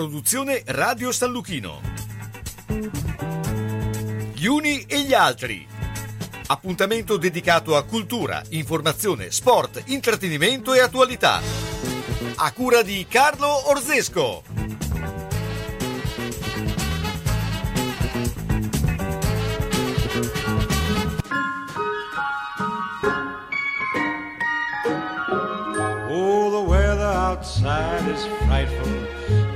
produzione Radio San Luchino. Gli uni e gli altri. Appuntamento dedicato a cultura, informazione, sport, intrattenimento e attualità. A cura di Carlo Orzesco. Oh, the weather outside is frightful,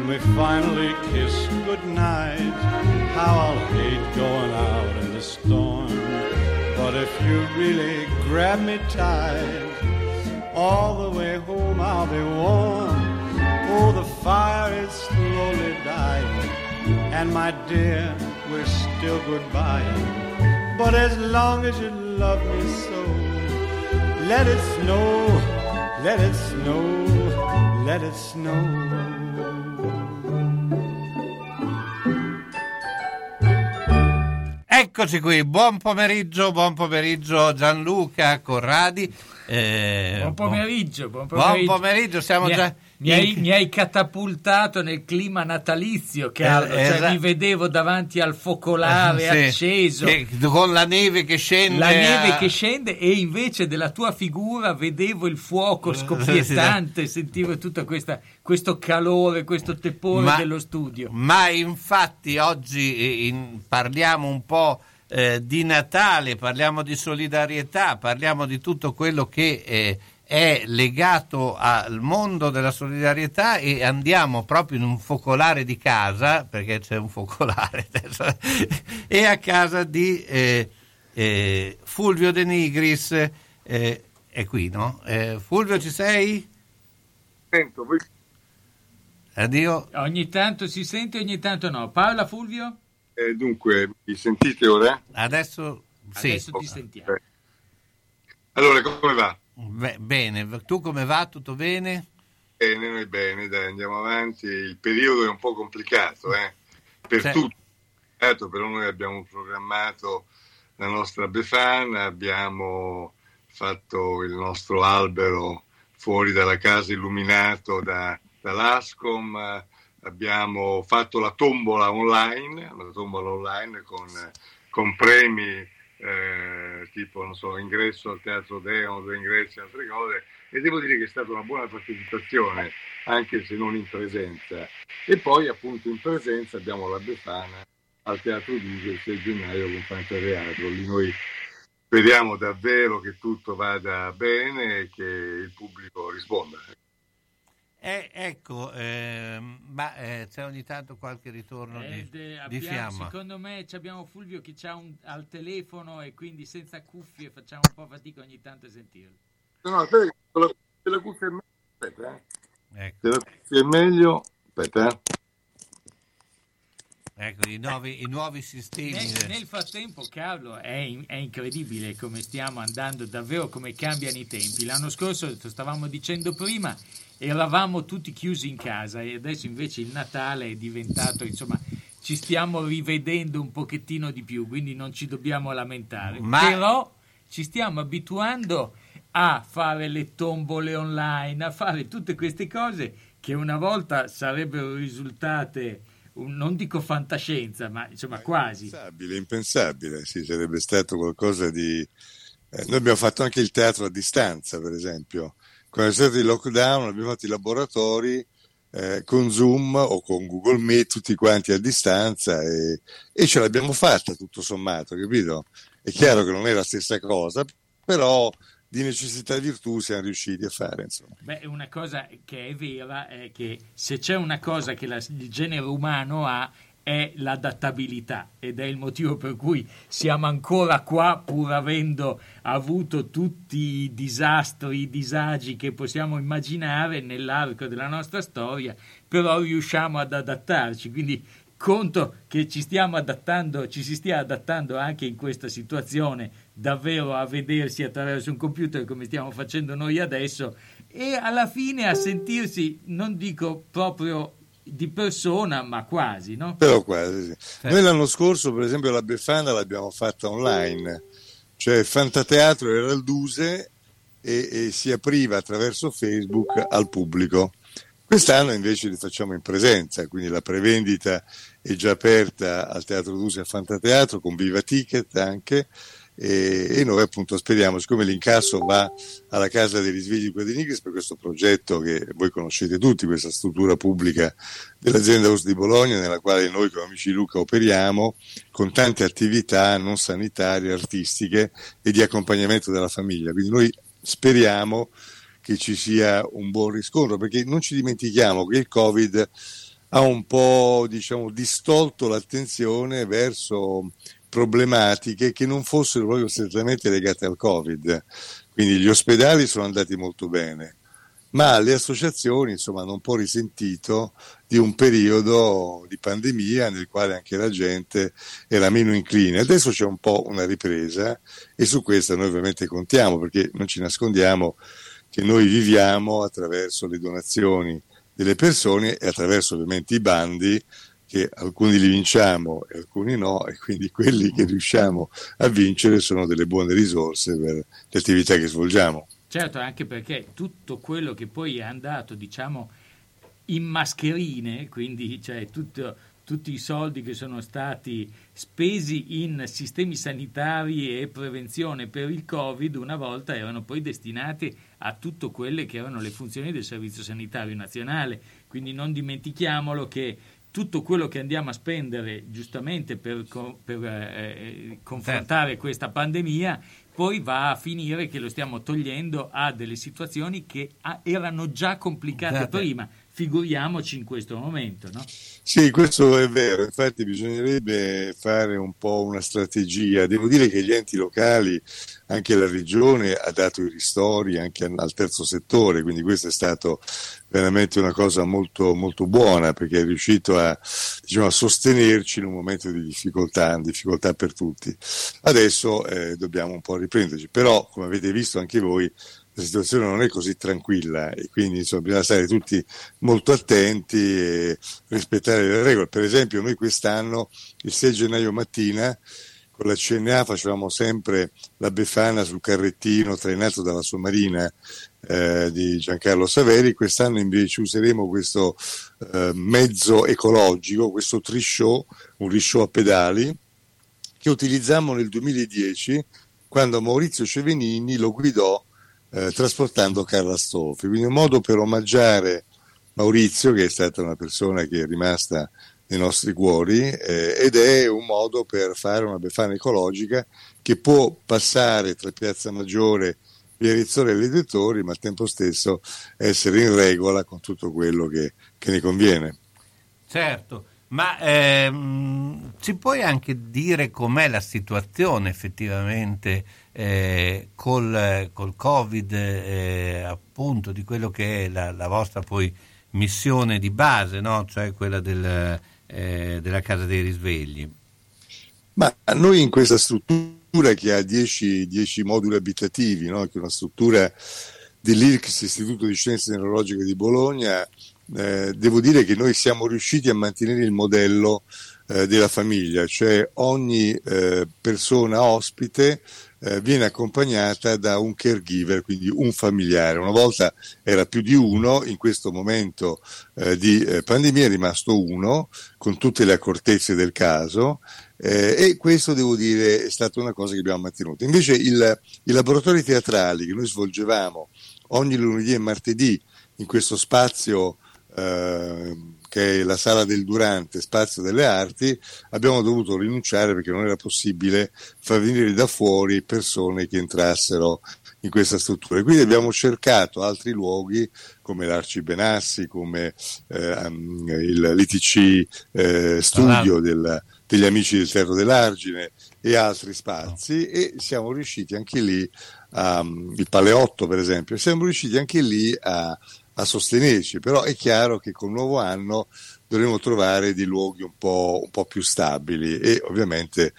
When we finally kiss goodnight, how I'll hate going out in the storm. But if you really grab me tight, all the way home I'll be warm. Oh, the fire is slowly dying, and my dear, we're still goodbye. But as long as you love me so, let it snow, let it snow, let it snow. Eccoci qui, buon pomeriggio, buon pomeriggio Gianluca Corradi. Eh, Buon pomeriggio, buon buon pomeriggio. pomeriggio, siamo mi, già... mi hai, mi hai catapultato nel clima natalizio, Carlo. Eh, cioè, esa- mi vedevo davanti al focolare Sì, acceso. che- con la neve che scende. La neve a- che scende e invece della tua figura vedevo il fuoco scoppiettante, sentivo tutto questa- questo calore, questo tepore Ma- dello studio. Ma infatti oggi eh, in- parliamo un po' eh, di Natale, parliamo di solidarietà, parliamo di tutto quello che eh, è legato al mondo della solidarietà e andiamo proprio in un focolare di casa, perché c'è un focolare adesso, e a casa di eh, eh, Fulvio De Nigris. eh, è qui, no? Eh, Fulvio ci sei? Sento, voi Addio. Ogni tanto si sente, ogni tanto no. Parla Fulvio? eh, dunque mi sentite ora? Adesso sì. Adesso ti sentiamo. Allora, come va? Beh, bene, tu come va? Tutto bene? Bene, noi bene, dai, andiamo avanti. Il periodo è un po' complicato, eh? Per Sì. tutti. Certo, però noi abbiamo programmato la nostra Befana, abbiamo fatto il nostro albero fuori dalla casa illuminato da, dall'Ascom, abbiamo fatto la tombola online, la tombola online con, con premi eh, tipo, non so, ingresso al Teatro Deon, due ingressi, altre cose, e devo dire che è stata una buona partecipazione, anche se non in presenza. E poi appunto in presenza abbiamo la Befana al Teatro Viso il 6 gennaio con Fantateatro. Lì noi speriamo davvero che tutto vada bene e che il pubblico risponda. Eh, ecco, ehm, ma eh, c'è ogni tanto qualche ritorno Eh, di, de- di abbiamo- fiamma. Secondo me ci abbiamo Fulvio che c'ha un, al telefono e quindi senza cuffie facciamo un po' fatica ogni tanto a sentirlo. No, no, aspetta, se la, la cuffia è meglio, aspetta, eh. Ecco, Se la cuffia è meglio, aspetta, eh. ecco, i, nuovi, i nuovi sistemi. Nel, nel frattempo, Carlo, è, in- è incredibile come stiamo andando, davvero come cambiano i tempi. L'anno scorso, lo stavamo dicendo prima, eravamo tutti chiusi in casa e adesso invece il Natale è diventato, insomma, ci stiamo rivedendo un pochettino di più, quindi non ci dobbiamo lamentare. Ma- Però ci stiamo abituando a fare le tombole online, a fare tutte queste cose che una volta sarebbero risultate, un- non dico fantascienza, ma insomma quasi. Impensabile, impensabile, sì, sarebbe stato qualcosa di, Eh, noi abbiamo fatto anche il teatro a distanza, per esempio. È stato il lockdown abbiamo fatto i laboratori eh, con Zoom o con Google Meet, tutti quanti a distanza e, e ce l'abbiamo fatta tutto sommato, capito? È chiaro che non è la stessa cosa, però di necessità e virtù siamo riusciti a fare. Insomma. Beh, una cosa che è vera è che se c'è una cosa che la, il genere umano ha è l'adattabilità ed è il motivo per cui siamo ancora qua pur avendo avuto tutti i disastri, i disagi che possiamo immaginare nell'arco della nostra storia, però riusciamo ad adattarci, quindi conto che ci stiamo adattando, ci si stia adattando anche in questa situazione davvero a vedersi attraverso un computer come stiamo facendo noi adesso e alla fine a sentirsi, non dico proprio di persona, ma quasi, no? Però quasi, sì. Noi l'anno scorso, per esempio, la Befana l'abbiamo fatta online, cioè Fantateatro era al Duse e, e si apriva attraverso Facebook al pubblico. Quest'anno invece li facciamo in presenza, quindi la prevendita è già aperta al Teatro Duse a Fantateatro con Viva Ticket anche e, noi appunto speriamo, siccome l'incasso va alla Casa dei Risvegli di Quadrinigris per questo progetto che voi conoscete tutti, questa struttura pubblica dell'azienda US di Bologna nella quale noi come amici Luca operiamo con tante attività non sanitarie, artistiche e di accompagnamento della famiglia. Quindi noi speriamo che ci sia un buon riscontro perché non ci dimentichiamo che il Covid ha un po' diciamo distolto l'attenzione verso problematiche che non fossero proprio strettamente legate al Covid. Quindi gli ospedali sono andati molto bene, ma le associazioni insomma hanno un po' risentito di un periodo di pandemia nel quale anche la gente era meno incline. Adesso c'è un po' una ripresa e su questa noi ovviamente contiamo perché non ci nascondiamo che noi viviamo attraverso le donazioni delle persone e attraverso ovviamente i bandi che alcuni li vinciamo e alcuni no e quindi quelli che riusciamo a vincere sono delle buone risorse per le attività che svolgiamo. Certo, anche perché tutto quello che poi è andato, diciamo, in mascherine, quindi cioè tutto, tutti i soldi che sono stati spesi in sistemi sanitari e prevenzione per il Covid una volta erano poi destinati a tutte quelle che erano le funzioni del Servizio Sanitario Nazionale. Quindi non dimentichiamolo che tutto quello che andiamo a spendere giustamente per, per eh, confrontare certo. questa pandemia poi va a finire che lo stiamo togliendo a delle situazioni che erano già complicate Date. prima figuriamoci in questo momento. No? Sì, questo è vero, infatti bisognerebbe fare un po' una strategia. Devo dire che gli enti locali, anche la regione, ha dato i ristori anche al terzo settore, quindi questo è stato veramente una cosa molto, molto buona perché è riuscito a, diciamo, a sostenerci in un momento di difficoltà, difficoltà per tutti. Adesso eh, dobbiamo un po' riprenderci, però come avete visto anche voi la situazione non è così tranquilla e quindi insomma, bisogna stare tutti molto attenti e rispettare le regole. Per esempio noi quest'anno, il 6 gennaio mattina, con la CNA facevamo sempre la Befana sul carrettino trainato dalla Somarina eh, di Giancarlo Saveri, quest'anno invece useremo questo eh, mezzo ecologico, questo trishow, un risciò a pedali, che utilizzammo nel 2010 quando Maurizio Cevenini lo guidò eh, trasportando Carla Stoffi, quindi un modo per omaggiare Maurizio, che è stata una persona che è rimasta nei nostri cuori, eh, ed è un modo per fare una befana ecologica che può passare tra Piazza Maggiore, Via Rizzorelli e Dettori, ma al tempo stesso essere in regola con tutto quello che, che ne conviene. Certo. Ma ehm, ci puoi anche dire com'è la situazione effettivamente eh, col, col, Covid, eh, appunto, di quello che è la, la, vostra poi missione di base, no? cioè quella del, eh, della Casa dei Risvegli? Ma noi in questa struttura che ha 10 moduli abitativi, no? che è una struttura dell'IRCS, Istituto di Scienze Neurologiche di Bologna, eh, devo dire che noi siamo riusciti a mantenere il modello eh, della famiglia, cioè ogni eh, persona ospite eh, viene accompagnata da un caregiver, quindi un familiare. Una volta era più di uno, in questo momento eh, di eh, pandemia è rimasto uno, con tutte le accortezze del caso, Eh, e questo devo dire è stata una cosa che abbiamo mantenuto. Invece il, i laboratori teatrali che noi svolgevamo ogni lunedì e martedì in questo spazio eh, che è la sala del Durante, spazio delle arti, abbiamo dovuto rinunciare perché non era possibile far venire da fuori persone che entrassero in questa struttura. Quindi abbiamo cercato altri luoghi come l'Arci Benassi, come eh, il, l'ITC eh, Studio del, degli Amici del Terro dell'Argine e altri spazi e siamo riusciti anche lì, um, il Paleotto per esempio, siamo riusciti anche lì a, a sostenerci, però è chiaro che col nuovo anno dovremo trovare dei luoghi un po', un po più stabili e ovviamente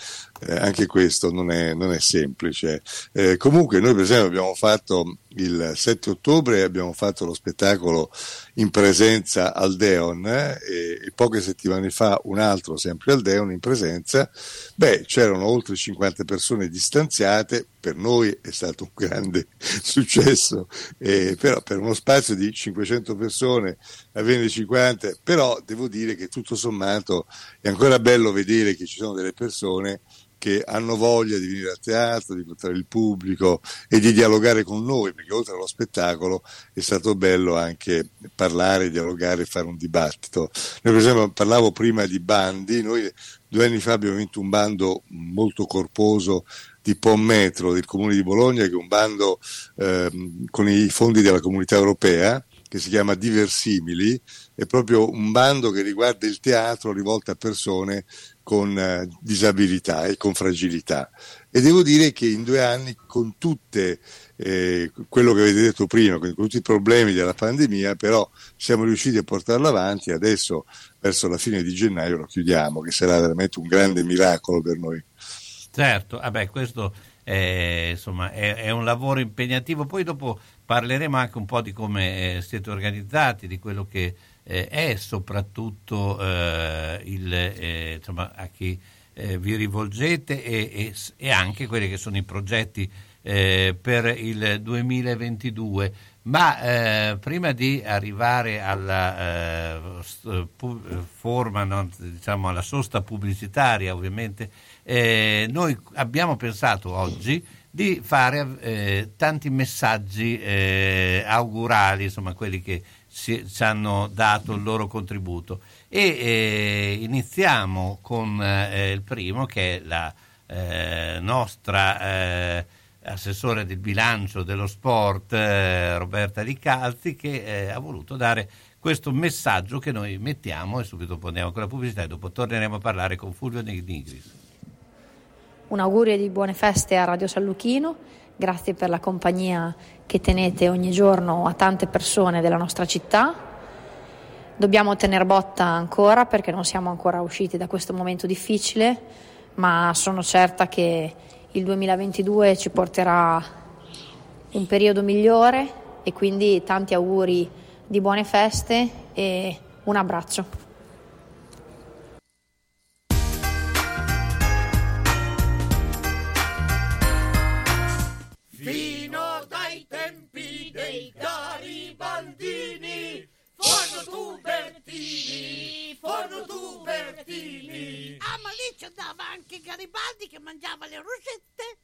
eh, anche questo non è, non è semplice. Eh, comunque noi per esempio abbiamo fatto il 7 ottobre abbiamo fatto lo spettacolo in presenza al Deon eh, e, poche settimane fa un altro sempre al Deon in presenza, beh c'erano oltre 50 persone distanziate, per noi è stato un grande successo, eh, però per uno spazio di 500 persone averne 50, però devo dire che tutto sommato è ancora bello vedere che ci sono delle persone che hanno voglia di venire a teatro, di incontrare il pubblico e di dialogare con noi, perché oltre allo spettacolo è stato bello anche parlare, dialogare, fare un dibattito. Noi per esempio parlavo prima di bandi, noi due anni fa abbiamo vinto un bando molto corposo di Pommetro del Comune di Bologna, che è un bando eh, con i fondi della comunità europea, che si chiama Diversimili, è proprio un bando che riguarda il teatro rivolto a persone con eh, disabilità e con fragilità. E devo dire che in due anni, con tutte eh, quello che avete detto prima, con tutti i problemi della pandemia, però siamo riusciti a portarlo avanti adesso verso la fine di gennaio lo chiudiamo, che sarà veramente un grande miracolo per noi. Certo, vabbè, questo è, insomma, è, è, un lavoro impegnativo, poi dopo parleremo anche un po' di come eh, siete organizzati, di quello che eh, è soprattutto eh, il, eh, insomma, a chi eh, vi rivolgete e, e, e, anche quelli che sono i progetti eh, per il 2022. Ma prima di arrivare alla forma, no, diciamo alla sosta pubblicitaria, ovviamente, noi abbiamo pensato oggi di fare eh, tanti messaggi eh, augurali, insomma quelli che ci hanno dato il loro contributo. E eh, iniziamo con eh, il primo che è la eh, nostra eh, assessore del bilancio dello sport eh, Roberta Ricalzi che eh, ha voluto dare questo messaggio che noi mettiamo e subito poniamo con la pubblicità e dopo torneremo a parlare con Fulvio Nigris. Un augurio di buone feste a Radio San Luchino grazie per la compagnia che tenete ogni giorno a tante persone della nostra città. Dobbiamo tenere botta ancora perché non siamo ancora usciti da questo momento difficile, ma sono certa che il 2022 ci porterà un periodo migliore e quindi tanti auguri di buone feste e un abbraccio. Ci andava anche Garibaldi che mangiava le rosette.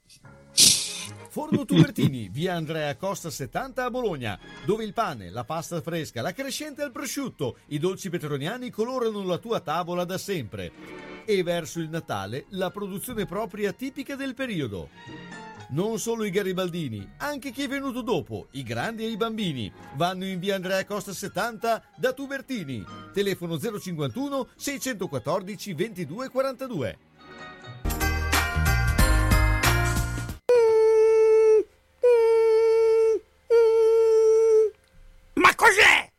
Forno Tubertini, via Andrea Costa 70 a Bologna, dove il pane, la pasta fresca, la crescente al prosciutto, i dolci petroniani colorano la tua tavola da sempre. E verso il Natale la produzione propria tipica del periodo. Non solo i garibaldini, anche chi è venuto dopo, i grandi e i bambini, vanno in via Andrea Costa 70 da Tubertini. Telefono 051 614 2242. Ma cos'è?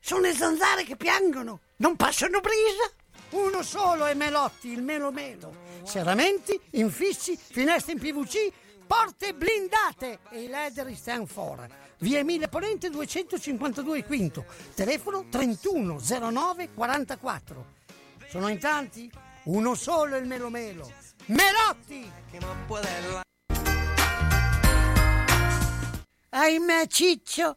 Sono le zanzare che piangono, non passano brisa? Uno solo è Melotti, il Melo Melo. Serramenti, infissi, finestre in PVC porte blindate e i leder stand for. Via Emile Ponente 252 Quinto, telefono 31 09 44. Sono in tanti? Uno solo il Melo Melo. Melotti! Ahimè Ciccio,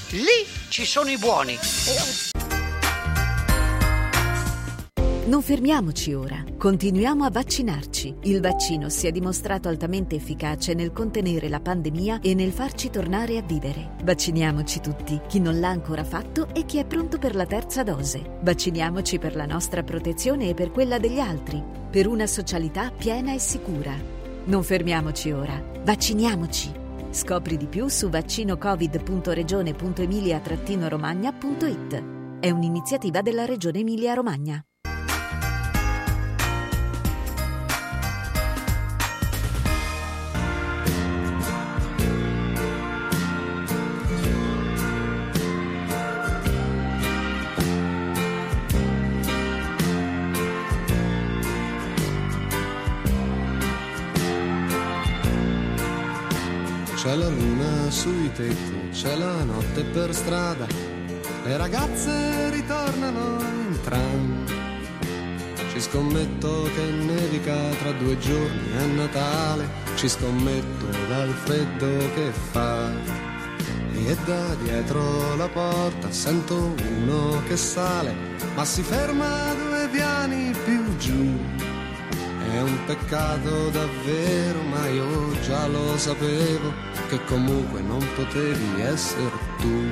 Lì ci sono i buoni. Non fermiamoci ora, continuiamo a vaccinarci. Il vaccino si è dimostrato altamente efficace nel contenere la pandemia e nel farci tornare a vivere. Vacciniamoci tutti, chi non l'ha ancora fatto e chi è pronto per la terza dose. Vacciniamoci per la nostra protezione e per quella degli altri, per una socialità piena e sicura. Non fermiamoci ora, vacciniamoci. Scopri di più su vaccinocovid.regione.emilia-romagna.it. È un'iniziativa della Regione Emilia-Romagna. C'è la luna sui tetti, c'è la notte per strada, le ragazze ritornano in tram. Ci scommetto che nevica tra due giorni è Natale, ci scommetto dal freddo che fa. E da dietro la porta sento uno che sale, ma si ferma due piani più giù. È un peccato davvero, ma io già lo sapevo che comunque non potevi essere tu.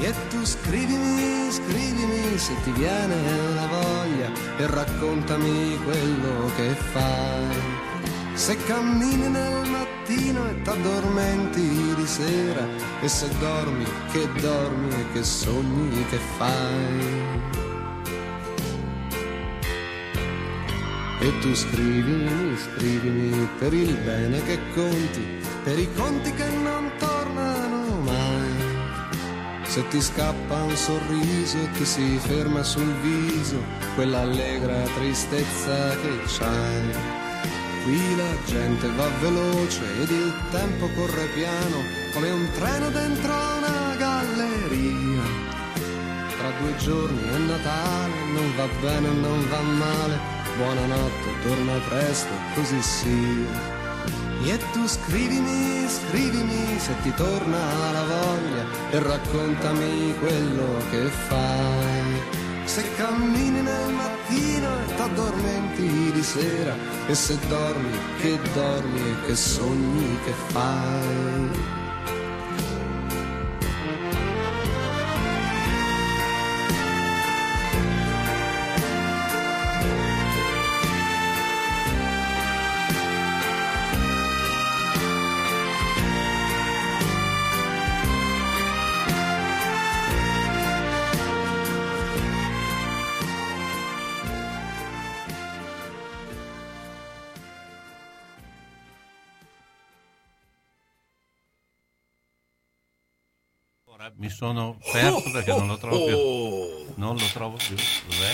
E tu scrivimi, scrivimi se ti viene la voglia e raccontami quello che fai. Se cammini nel mattino e t'addormenti di sera e se dormi, che dormi e che sogni che fai. E tu scrivimi, scrivimi per il bene che conti, per i conti che non tornano mai. Se ti scappa un sorriso e ti si ferma sul viso quella allegra tristezza che c'hai. Qui la gente va veloce ed il tempo corre piano come un treno dentro una galleria. Tra due giorni è Natale, non va bene, non va male buonanotte, torna presto, così sia. E tu scrivimi, scrivimi se ti torna la voglia e raccontami quello che fai. Se cammini nel mattino e t'addormenti di sera e se dormi, che dormi e che sogni che fai. Sono perso perché non lo trovo più. Non lo trovo più. Dov'è?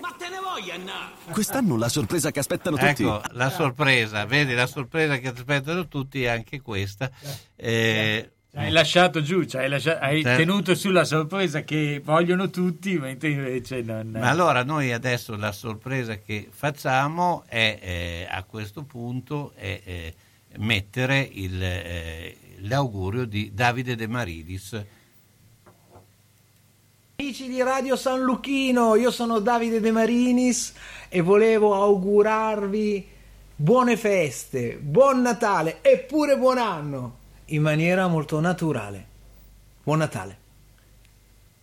Ma te ne voglio andare! Quest'anno la sorpresa che aspettano tutti. Ecco, la sorpresa, vedi la sorpresa che aspettano tutti è anche questa. Eh, Hai lasciato giù, cioè hai, lasciato- hai Sì. tenuto sulla sorpresa che vogliono tutti, mentre invece non. Ma allora noi adesso la sorpresa che facciamo è eh, a questo punto è, eh, mettere il, eh, l'augurio di Davide De Maridis. Amici di Radio San Lucchino, io sono Davide De Marinis e volevo augurarvi buone feste, buon Natale e pure buon anno in maniera molto naturale. Buon Natale.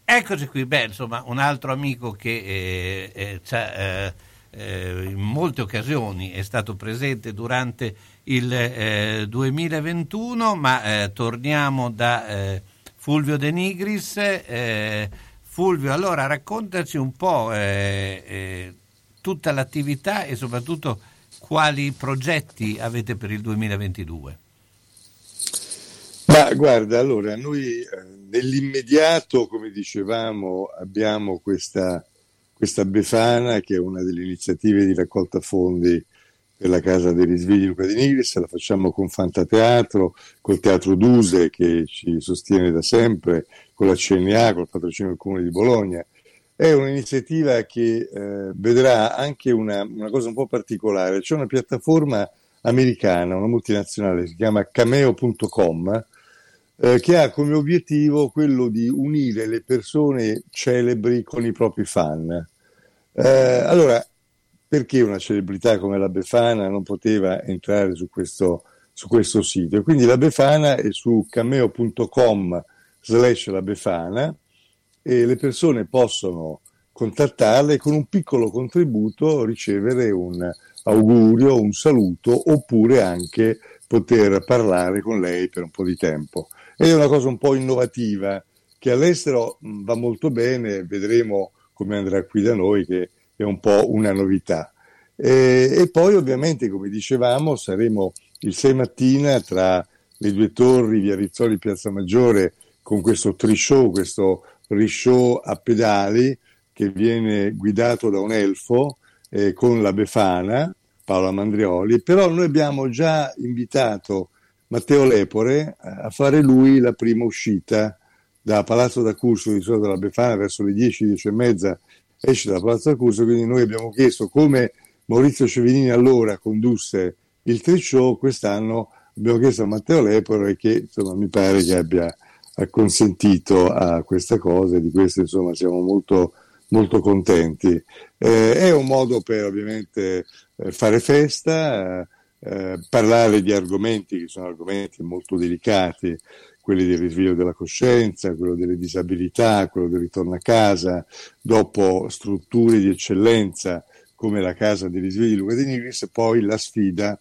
Eccoci qui, beh, insomma, un altro amico che eh, eh, eh, eh, in molte occasioni è stato presente durante il 2021, eh, ma eh, torniamo da Fulvio De Nigris. Fulvio, allora raccontaci un po' tutta l'attività e soprattutto quali progetti avete per il 2022. Ma guarda, allora noi nell'immediato, come dicevamo, abbiamo questa, questa Befana che è una delle iniziative di raccolta fondi per la Casa dei Risvegli Luca di Nigris, la facciamo con Fantateatro, col Teatro Duse che ci sostiene da sempre, con la CNA, col patrocinio del Comune di Bologna. È un'iniziativa che eh, vedrà anche una, una, cosa un po' particolare. C'è una piattaforma americana, una multinazionale, si chiama cameo.com, eh, che ha come obiettivo quello di unire le persone celebri con i propri fan. Eh, allora, perché una celebrità come la Befana non poteva entrare su questo, su questo sito? quindi la Befana è su cameo.com slash la Befana e le persone possono contattarle con un piccolo contributo ricevere un augurio, un saluto oppure anche poter parlare con lei per un po' di tempo ed è una cosa un po' innovativa che all'estero va molto bene, vedremo come andrà qui da noi che è un po' una novità. E, e poi ovviamente, come dicevamo, saremo il 6 mattina tra le due torri, via Rizzoli e Piazza Maggiore, con questo trishow, questo rishow a pedali che viene guidato da un elfo eh, con la Befana, Paola Mandrioli, però noi abbiamo già invitato Matteo Lepore a fare lui la prima uscita da Palazzo d'Accusto di Sola della Befana verso le 10, 10 e mezza esce da Palazzo d'Accusto, quindi noi abbiamo chiesto come Maurizio Cevinini allora condusse il tre show, quest'anno abbiamo chiesto a Matteo Lepore che insomma mi pare che abbia acconsentito a questa cosa e di questo insomma siamo molto, molto contenti. Eh, è un modo per ovviamente eh, fare festa, eh, parlare di argomenti che sono argomenti molto delicati, quelli del risveglio della coscienza, quello delle disabilità, quello del ritorno a casa, dopo strutture di eccellenza come la casa dei risvegli di Luca De Nigris, poi la sfida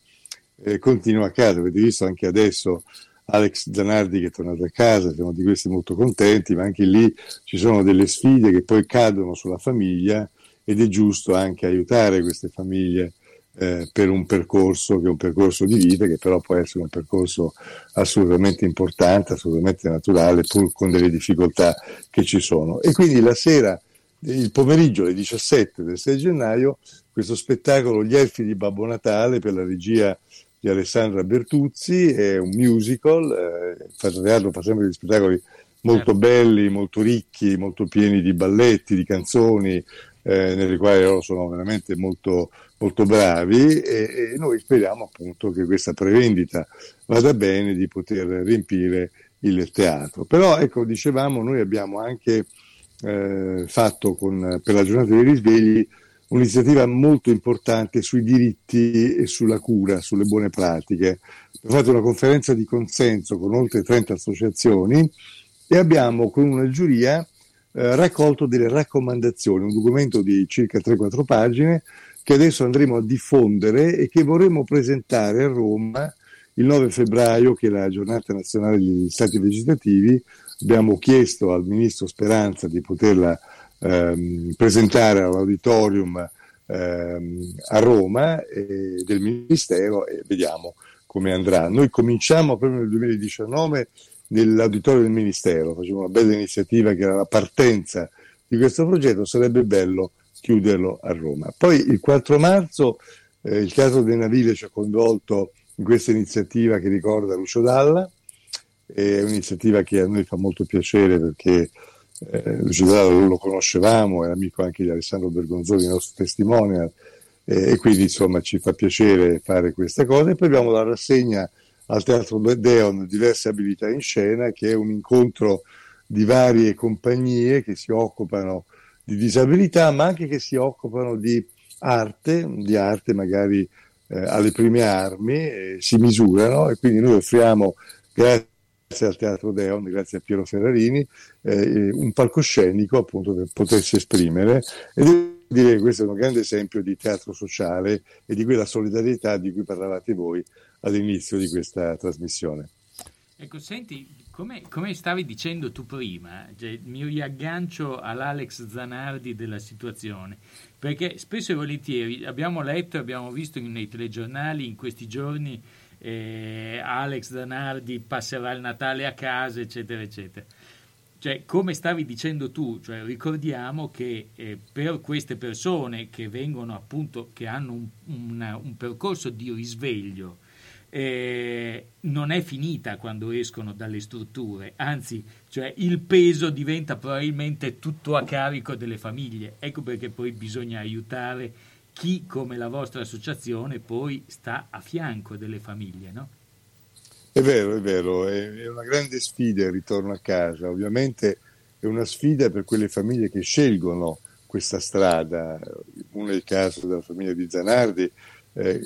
eh, continua a casa. Avete visto anche adesso Alex Zanardi che è tornato a casa, siamo di questi molto contenti, ma anche lì ci sono delle sfide che poi cadono sulla famiglia ed è giusto anche aiutare queste famiglie eh, per un percorso che è un percorso di vita, che però può essere un percorso assolutamente importante, assolutamente naturale, pur con delle difficoltà che ci sono. E quindi la sera, il pomeriggio alle 17 del 6 gennaio, questo spettacolo Gli Elfi di Babbo Natale per la regia di Alessandra Bertuzzi, è un musical, eh, Fatto Teatro fa sempre degli spettacoli molto certo. belli, molto ricchi, molto pieni di balletti, di canzoni, eh, nelle quali loro sono veramente molto, molto bravi e, e, noi speriamo appunto che questa prevendita vada bene di poter riempire il teatro. Però ecco, dicevamo, noi abbiamo anche eh, fatto con, per la giornata dei risvegli un'iniziativa molto importante sui diritti e sulla cura, sulle buone pratiche. Abbiamo fatto una conferenza di consenso con oltre 30 associazioni e abbiamo con una giuria eh, raccolto delle raccomandazioni, un documento di circa 3-4 pagine che adesso andremo a diffondere e che vorremmo presentare a Roma il 9 febbraio, che è la giornata nazionale degli stati vegetativi. Abbiamo chiesto al ministro Speranza di poterla ehm, presentare all'auditorium ehm, a Roma eh, del Ministero e vediamo come andrà. Noi cominciamo proprio nel 2019 nell'auditorio del Ministero, facciamo una bella iniziativa che era la partenza di questo progetto, sarebbe bello chiuderlo a Roma. Poi il 4 marzo eh, il Teatro del Navile ci ha coinvolto in questa iniziativa che ricorda Lucio Dalla, è un'iniziativa che a noi fa molto piacere perché eh, Lucio Dalla lo conoscevamo, è amico anche di Alessandro Bergonzoni, il nostro testimonial, eh, e quindi insomma ci fa piacere fare questa cosa. E poi abbiamo la rassegna al Teatro Deon diverse abilità in scena, che è un incontro di varie compagnie che si occupano di disabilità, ma anche che si occupano di arte, di arte magari eh, alle prime armi, eh, si misurano e quindi noi offriamo, grazie al Teatro Deon, grazie a Piero Ferrarini, eh, un palcoscenico appunto per potersi esprimere e direi che questo è un grande esempio di teatro sociale e di quella solidarietà di cui parlavate voi all'inizio di questa trasmissione. Ecco, senti, come, come stavi dicendo tu prima, cioè, mi riaggancio all'Alex Zanardi della situazione, perché spesso e volentieri abbiamo letto e abbiamo visto nei telegiornali in questi giorni eh, Alex Zanardi passerà il Natale a casa, eccetera, eccetera. Cioè, come stavi dicendo tu, cioè, ricordiamo che eh, per queste persone che vengono appunto, che hanno un, una, un percorso di risveglio, eh, non è finita quando escono dalle strutture, anzi, cioè, il peso diventa probabilmente tutto a carico delle famiglie. Ecco perché poi bisogna aiutare chi, come la vostra associazione, poi sta a fianco delle famiglie, no? È vero, è vero, è una grande sfida il ritorno a casa, ovviamente è una sfida per quelle famiglie che scelgono questa strada, uno è il caso della famiglia di Zanardi, eh,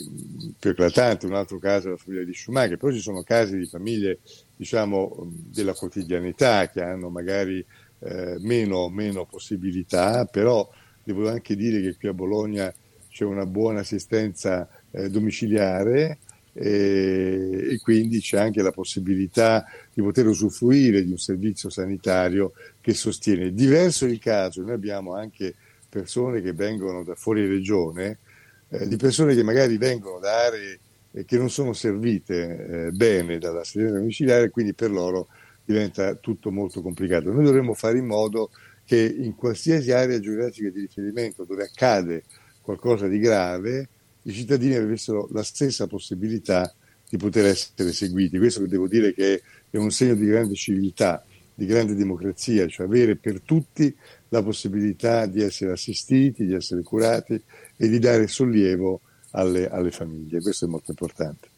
più eclatante, un altro caso è la famiglia di Schumacher, però ci sono casi di famiglie diciamo della quotidianità che hanno magari eh, meno, meno possibilità, però devo anche dire che qui a Bologna c'è una buona assistenza eh, domiciliare e, e, quindi c'è anche la possibilità di poter usufruire di un servizio sanitario che sostiene. Diverso il caso, noi abbiamo anche persone che vengono da fuori regione, eh, di persone che magari vengono da aree eh, che non sono servite eh, bene dalla assistenza domiciliare, quindi per loro diventa tutto molto complicato. Noi dovremmo fare in modo che in qualsiasi area geografica di riferimento dove accade qualcosa di grave, i cittadini avessero la stessa possibilità di poter essere seguiti. Questo devo dire che è un segno di grande civiltà, di grande democrazia, cioè avere per tutti la possibilità di essere assistiti, di essere curati e di dare sollievo alle, alle famiglie. Questo è molto importante.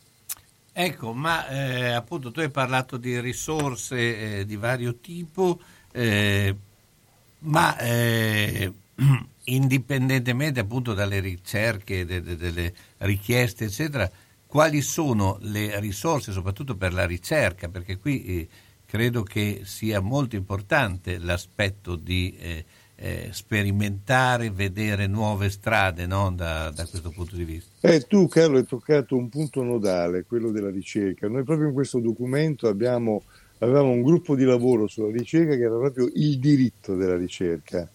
Ecco, ma eh, appunto tu hai parlato di risorse eh, di vario tipo, eh, ma eh, indipendentemente appunto dalle ricerche, de, de, delle richieste, eccetera, quali sono le risorse, soprattutto per la ricerca, perché qui eh, credo che sia molto importante l'aspetto di eh, sperimentare, vedere nuove strade no? da, da, questo punto di vista. Eh, tu Carlo hai toccato un punto nodale, quello della ricerca. Noi proprio in questo documento abbiamo, avevamo un gruppo di lavoro sulla ricerca che era proprio il diritto della ricerca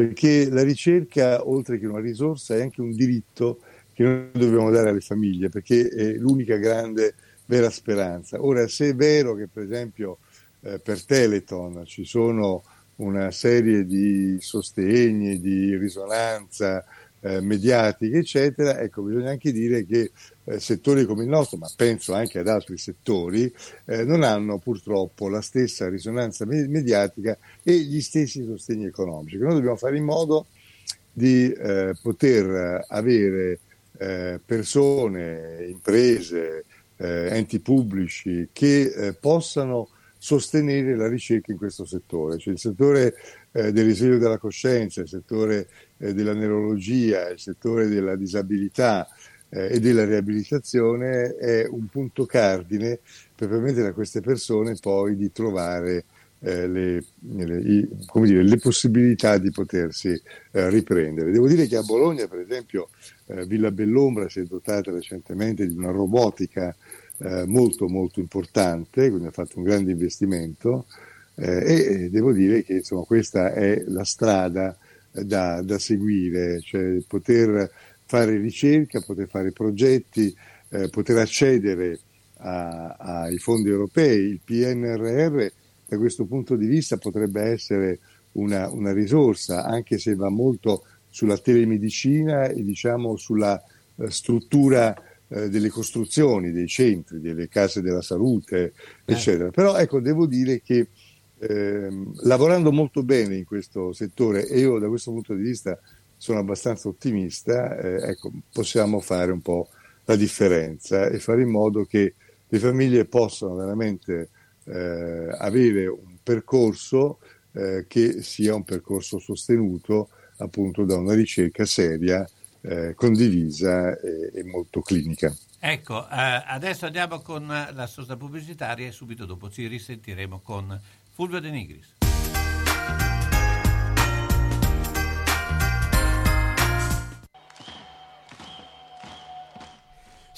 perché la ricerca, oltre che una risorsa, è anche un diritto che noi dobbiamo dare alle famiglie, perché è l'unica grande vera speranza. Ora, se è vero che per esempio eh, per Teleton ci sono una serie di sostegni, di risonanza, eh, mediatiche, eccetera, ecco, bisogna anche dire che eh, settori come il nostro, ma penso anche ad altri settori, eh, non hanno purtroppo la stessa risonanza me- mediatica e gli stessi sostegni economici. Noi dobbiamo fare in modo di eh, poter avere eh, persone, imprese, eh, enti pubblici che possano sostenere la ricerca in questo settore, cioè il settore eh, del risveglio della coscienza, il settore eh, della neurologia, il settore della disabilità eh, e della riabilitazione è un punto cardine per permettere a queste persone poi di trovare eh, le, le, dire, le, possibilità di potersi eh, riprendere. Devo dire che a Bologna, per esempio, eh, Villa Bellombra si è dotata recentemente di una robotica eh, molto molto importante, quindi ha fatto un grande investimento eh, e devo dire che insomma, questa è la strada da, da, seguire, cioè poter fare ricerca, poter fare progetti, eh, poter accedere a, ai fondi europei. Il PNRR da questo punto di vista potrebbe essere una, una risorsa, anche se va molto sulla telemedicina e diciamo sulla eh, struttura eh, delle costruzioni, dei centri, delle case della salute, eh. eccetera. Però ecco, devo dire che eh, lavorando molto bene in questo settore e io da questo punto di vista sono abbastanza ottimista, eh, ecco, possiamo fare un po' la differenza e fare in modo che le famiglie possano veramente eh, avere un percorso eh, che sia un percorso sostenuto appunto da una ricerca seria, eh, condivisa e, e, molto clinica. Ecco, eh, adesso andiamo con la sosta pubblicitaria e subito dopo ci risentiremo con Fulvio De Nigris.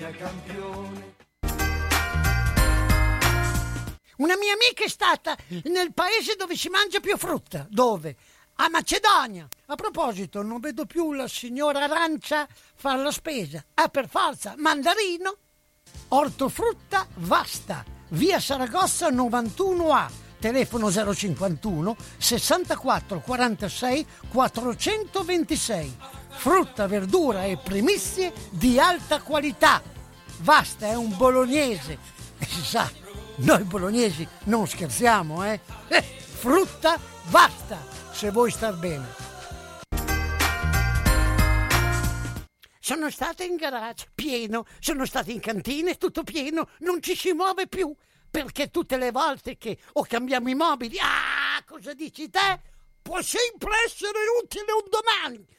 Bologna campione. Una mia amica è stata nel paese dove si mangia più frutta. Dove? A Macedonia. A proposito, non vedo più la signora Arancia fare la spesa. Ah, per forza, mandarino. Ortofrutta Vasta, via Saragossa 91A. Telefono 051 64 46 426 frutta, verdura e primizie di alta qualità. Vasta è un bolognese e si sa, noi bolognesi non scherziamo, eh? eh frutta basta se vuoi star bene. Sono stata in garage, pieno, sono stata in cantina, tutto pieno, non ci si muove più, perché tutte le volte che o cambiamo i mobili, ah, cosa dici te? Può sempre essere utile un domani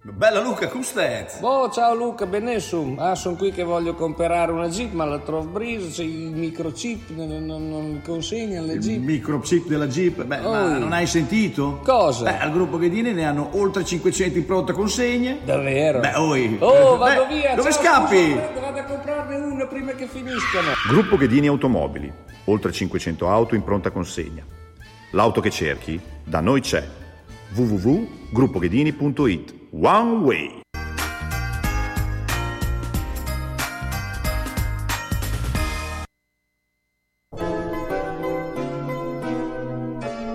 Bella Luca, come stai? Boh, ciao Luca, benissimo. Ah, sono qui che voglio comprare una Jeep, ma la trovo brisa, c'è il microchip, non, non, non consegna le Jeep. Il microchip della Jeep? Beh, oh. ma non hai sentito? Cosa? Beh, al gruppo Ghedini ne hanno oltre 500 in pronta consegna. Davvero? Beh, oi. Oh, vado Beh, via. Dove ciao, scappi? Scusa, vado a comprarne una prima che finiscano. Gruppo Ghedini Automobili, oltre 500 auto in pronta consegna. L'auto che cerchi, da noi c'è. www.gruppoghedini.it One Way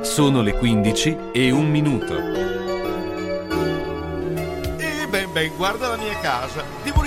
Sono le 15 e un minuto. E ben ben, guarda la mia casa.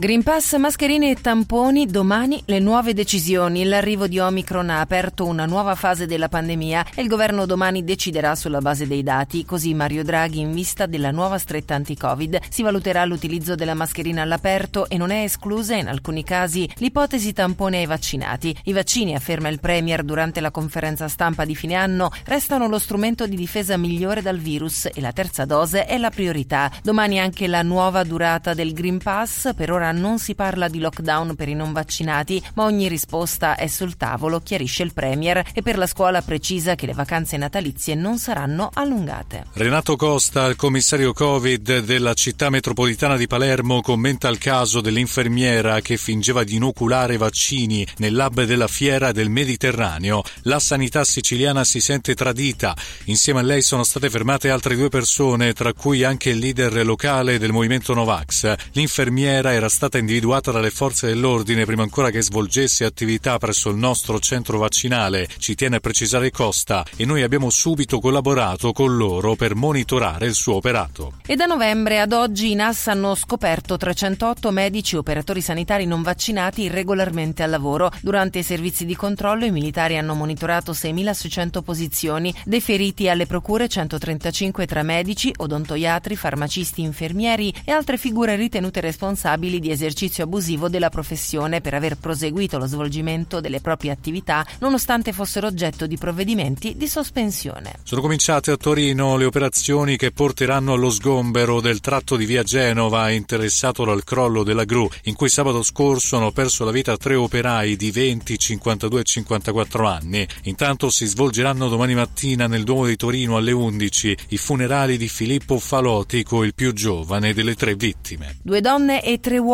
Green Pass, mascherine e tamponi, domani le nuove decisioni. L'arrivo di Omicron ha aperto una nuova fase della pandemia e il governo domani deciderà sulla base dei dati. Così Mario Draghi, in vista della nuova stretta anti-Covid, si valuterà l'utilizzo della mascherina all'aperto e non è esclusa in alcuni casi l'ipotesi tampone ai vaccinati. I vaccini, afferma il Premier durante la conferenza stampa di fine anno, restano lo strumento di difesa migliore dal virus e la terza dose è la priorità. Domani anche la nuova durata del Green Pass, per ora non si parla di lockdown per i non vaccinati, ma ogni risposta è sul tavolo, chiarisce il Premier, e per la scuola precisa che le vacanze natalizie non saranno allungate. Renato Costa, il commissario Covid della città metropolitana di Palermo, commenta il caso dell'infermiera che fingeva di inoculare vaccini nel lab della fiera del Mediterraneo. La sanità siciliana si sente tradita. Insieme a lei sono state fermate altre due persone, tra cui anche il leader locale del movimento Novax. L'infermiera era stata individuata dalle forze dell'ordine prima ancora che svolgesse attività presso il nostro centro vaccinale, ci tiene a precisare Costa, e noi abbiamo subito collaborato con loro per monitorare il suo operato. E da novembre ad oggi i NAS hanno scoperto 308 medici e operatori sanitari non vaccinati irregolarmente al lavoro. Durante i servizi di controllo i militari hanno monitorato 6.600 posizioni, deferiti alle procure 135 tra medici, odontoiatri, farmacisti, infermieri e altre figure ritenute responsabili di esercizio abusivo della professione per aver proseguito lo svolgimento delle proprie attività nonostante fossero oggetto di provvedimenti di sospensione. Sono cominciate a Torino le operazioni che porteranno allo sgombero del tratto di via Genova interessato dal crollo della gru, in cui sabato scorso hanno perso la vita tre operai di 20, 52 e 54 anni. Intanto si svolgeranno domani mattina nel Duomo di Torino alle 11 i funerali di Filippo Falotico, il più giovane delle tre vittime. Due donne e tre uomini,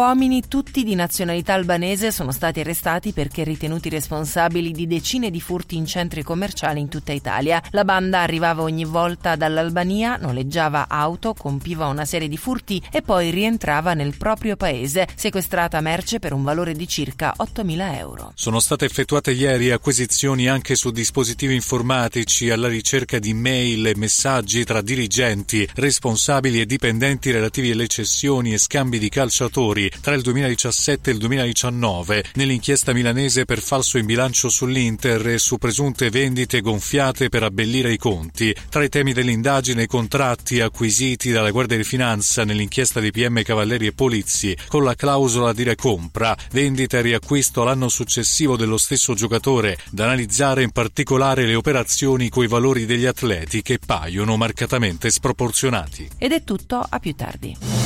tutti di nazionalità albanese, sono stati arrestati perché ritenuti responsabili di decine di furti in centri commerciali in tutta Italia. La banda arrivava ogni volta dall'Albania, noleggiava auto, compiva una serie di furti e poi rientrava nel proprio paese, sequestrata merce per un valore di circa 8.000 euro. Sono state effettuate ieri acquisizioni anche su dispositivi informatici alla ricerca di mail e messaggi tra dirigenti, responsabili e dipendenti relativi alle cessioni e scambi di calciatori tra il 2017 e il 2019 nell'inchiesta milanese per falso in bilancio sull'Inter e su presunte vendite gonfiate per abbellire i conti. Tra i temi dell'indagine i contratti acquisiti dalla Guardia di Finanza nell'inchiesta di PM Cavalleri e Polizzi con la clausola di recompra, vendita e riacquisto l'anno successivo dello stesso giocatore, da analizzare in particolare le operazioni coi valori degli atleti che paiono marcatamente sproporzionati. Ed è tutto, a più tardi.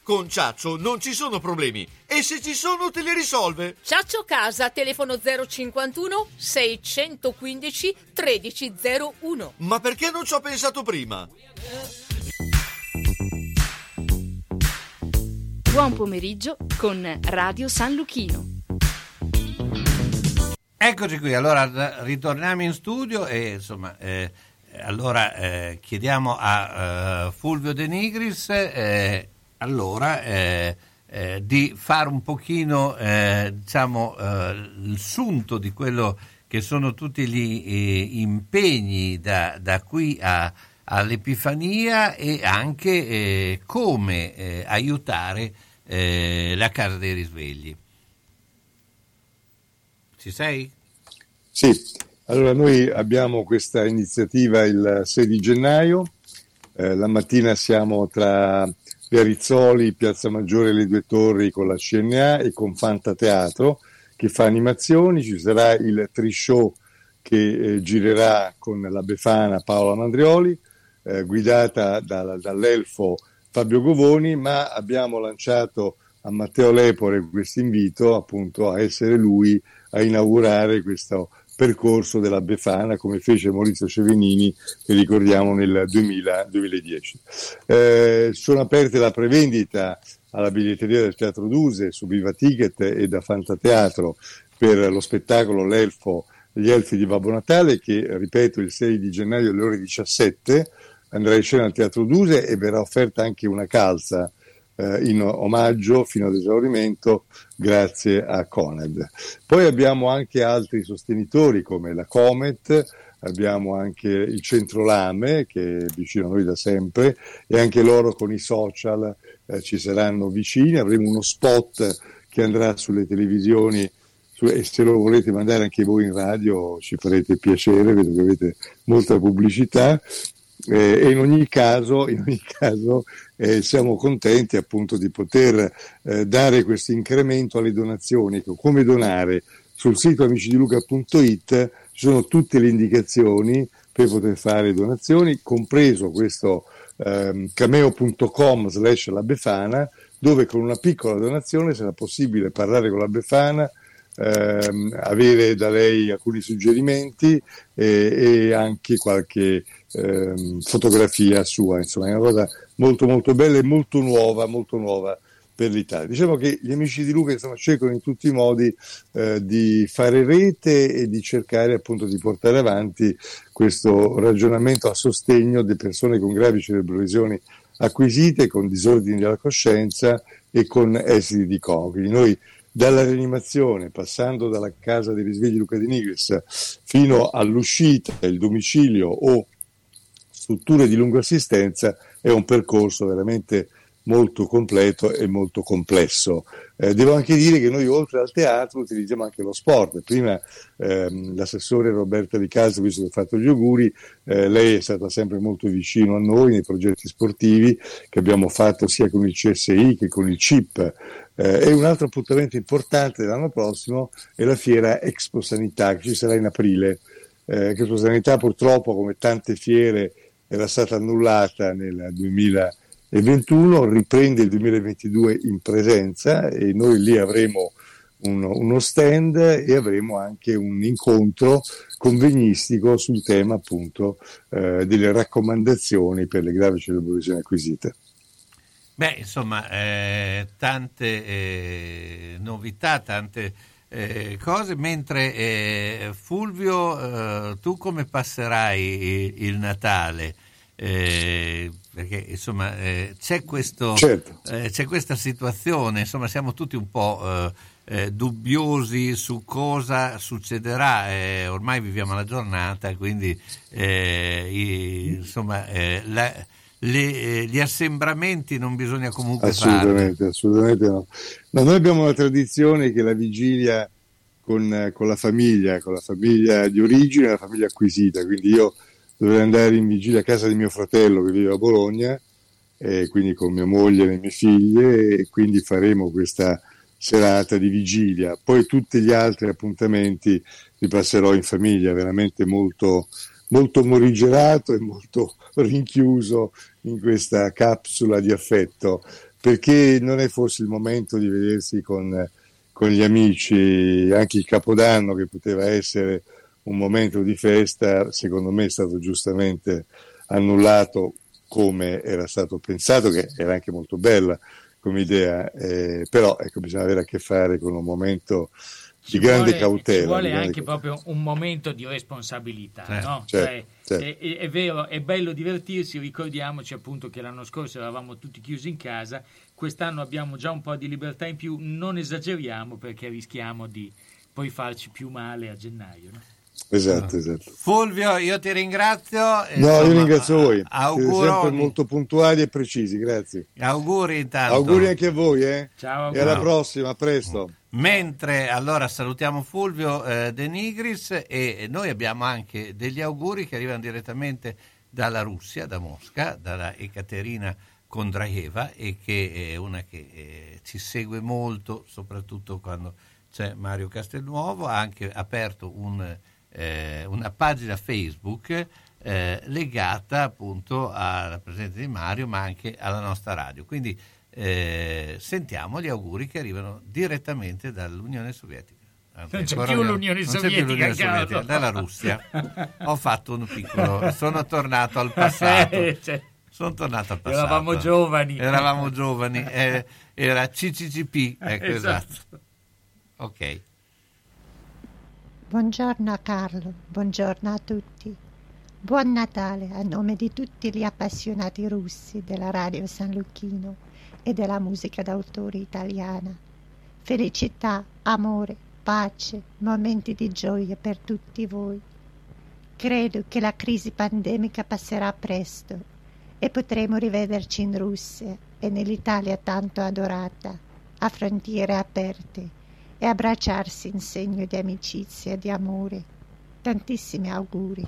Con Ciaccio non ci sono problemi e se ci sono te li risolve. Ciaccio Casa, telefono 051 615 1301. Ma perché non ci ho pensato prima? Buon pomeriggio con Radio San Luchino. Eccoci qui, allora ritorniamo in studio e insomma, eh, allora eh, chiediamo a eh, Fulvio De Nigris eh, allora eh, eh, di fare un pochino eh, diciamo, il sunto di quello che sono tutti gli impegni da, da qui a, all'Epifania e anche come aiutare la Casa dei Risvegli. Ci sei? Sì, allora noi abbiamo questa iniziativa il 6 di gennaio, eh, la mattina siamo tra Rizzoli, Piazza Maggiore le Due Torri con la CNA e con Fanta Teatro che fa animazioni, ci sarà il Trishow che eh, girerà con la Befana Paola Mandrioli, eh, guidata da, dall'elfo Fabio Govoni, ma abbiamo lanciato a Matteo Lepore questo invito appunto a essere lui a inaugurare questo percorso della Befana come fece Maurizio Cevenini che ricordiamo nel 2000, 2010. Eh, sono aperte la prevendita alla biglietteria del Teatro Duse su Viva Ticket e da Fantateatro per lo spettacolo L'Elfo, gli Elfi di Babbo Natale che ripeto il 6 di gennaio alle ore 17 andrà in scena al Teatro Duse e verrà offerta anche una calza eh, in omaggio fino ad esaurimento grazie a Coned. Poi abbiamo anche altri sostenitori come la Comet, abbiamo anche il Centro Lame che è vicino a noi da sempre e anche loro con i social eh, ci saranno vicini, avremo uno spot che andrà sulle televisioni e se lo volete mandare anche voi in radio ci farete piacere, vedo che avete molta pubblicità eh, in ogni caso, in ogni caso eh, siamo contenti appunto di poter eh, dare questo incremento alle donazioni. Ecco, come donare? Sul sito amicidiluca.it ci sono tutte le indicazioni per poter fare donazioni, compreso questo ehm, cameo.com slash la Befana, dove con una piccola donazione sarà possibile parlare con la Befana, ehm, avere da lei alcuni suggerimenti e, e anche qualche ehm, fotografia sua, insomma è una cosa molto molto bella e molto nuova, molto nuova per l'Italia. Diciamo che gli amici di Luca insomma, cercano in tutti i modi eh, di fare rete e di cercare appunto di portare avanti questo ragionamento a sostegno di persone con gravi cerebrolesioni acquisite, con disordini della coscienza e con esiti di coma. Quindi noi dalla rianimazione, passando dalla casa dei risvegli Luca di Nigris fino all'uscita, il domicilio o strutture di lunga assistenza, è un percorso veramente molto completo e molto complesso. Eh, devo anche dire che noi oltre al teatro utilizziamo anche lo sport. Prima ehm, l'assessore Roberta Di Calzo, visto che ha fatto gli auguri, eh, lei è stata sempre molto vicino a noi nei progetti sportivi che abbiamo fatto sia con il CSI che con il CIP. Eh, e un altro appuntamento importante dell'anno prossimo è la fiera Expo Sanità che ci sarà in aprile. Eh, Expo Sanità purtroppo come tante fiere era stata annullata nel 2000 e 21 riprende il 2022 in presenza e noi lì avremo uno, uno stand e avremo anche un incontro convegnistico sul tema appunto eh, delle raccomandazioni per le gravi cerebrolesioni acquisite. Beh, insomma, eh, tante eh, novità, tante eh, cose, mentre eh, Fulvio, eh, tu come passerai il, il Natale? Eh, perché insomma c'è, questo, certo. c'è, questa situazione, insomma siamo tutti un po' dubbiosi su cosa succederà, ormai viviamo la giornata, quindi i, insomma la, le, gli assembramenti non bisogna comunque assolutamente, fare. Assolutamente no. no. Noi abbiamo una tradizione che la vigilia con, con la famiglia, con la famiglia di origine e la famiglia acquisita, quindi io dovrei andare in vigilia a casa di mio fratello che vive a Bologna, eh, quindi con mia moglie e le mie figlie, e quindi faremo questa serata di vigilia. Poi tutti gli altri appuntamenti li passerò in famiglia, veramente molto, molto morigerato e molto rinchiuso in questa capsula di affetto, perché non è forse il momento di vedersi con, con gli amici, anche il Capodanno che poteva essere un momento di festa, secondo me è stato giustamente annullato come era stato pensato, che era anche molto bella come idea, eh, però ecco, bisogna avere a che fare con un momento di grande vuole, cautela. Ci vuole cautela. anche proprio un momento di responsabilità, certo, no? certo, cioè, certo. È, è, vero, è bello divertirsi, ricordiamoci appunto che l'anno scorso eravamo tutti chiusi in casa, quest'anno abbiamo già un po' di libertà in più, non esageriamo perché rischiamo di poi farci più male a gennaio. No? Esatto, esatto. Fulvio, io ti ringrazio. No, Insomma, io ringrazio voi. Auguroni. Siete sempre molto puntuali e precisi, grazie. Auguri intanto. Auguri anche a voi, eh? Ciao. E alla prossima, a presto. Mentre allora salutiamo Fulvio eh, De Nigris e noi abbiamo anche degli auguri che arrivano direttamente dalla Russia, da Mosca, dalla Ekaterina Kondraeva e che è una che eh, ci segue molto, soprattutto quando c'è Mario Castelnuovo, ha anche aperto un eh, una pagina Facebook eh, legata appunto alla presenza di Mario ma anche alla nostra radio. Quindi eh, sentiamo gli auguri che arrivano direttamente dall'Unione Sovietica. Non c'è più l'Unione non Sovietica, c'è più l'Unione Sovietica dalla Russia. Ho fatto un piccolo, sono tornato al passato. Eh, cioè, sono tornato al passato. Eravamo giovani. Eravamo giovani, eh, era CCCP, ecco Esatto. esatto. Ok. Buongiorno a Carlo, buongiorno a tutti. Buon Natale a nome di tutti gli appassionati russi della radio San Lucchino e della musica d'autore italiana. Felicità, amore, pace, momenti di gioia per tutti voi. Credo che la crisi pandemica passerà presto e potremo rivederci in Russia e nell'Italia tanto adorata, a frontiere aperte e abbracciarsi in segno di amicizia e di amore. Tantissimi auguri.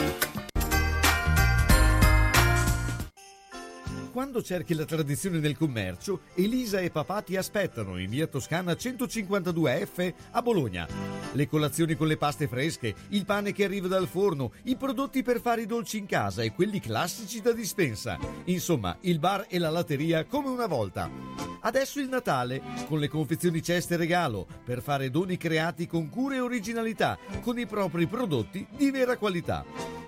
Quando cerchi la tradizione del commercio, Elisa e papà ti aspettano in via Toscana 152F a Bologna. Le colazioni con le paste fresche, il pane che arriva dal forno, i prodotti per fare i dolci in casa e quelli classici da dispensa. Insomma, il bar e la latteria come una volta. Adesso il Natale, con le confezioni ceste regalo, per fare doni creati con cura e originalità, con i propri prodotti di vera qualità.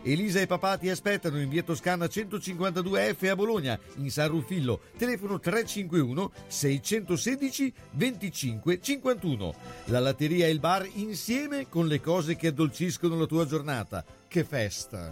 Elisa e papà ti aspettano in via Toscana 152F a Bologna, in San Ruffillo, telefono 351 616 25 51. La latteria e il bar insieme con le cose che addolciscono la tua giornata. Che festa!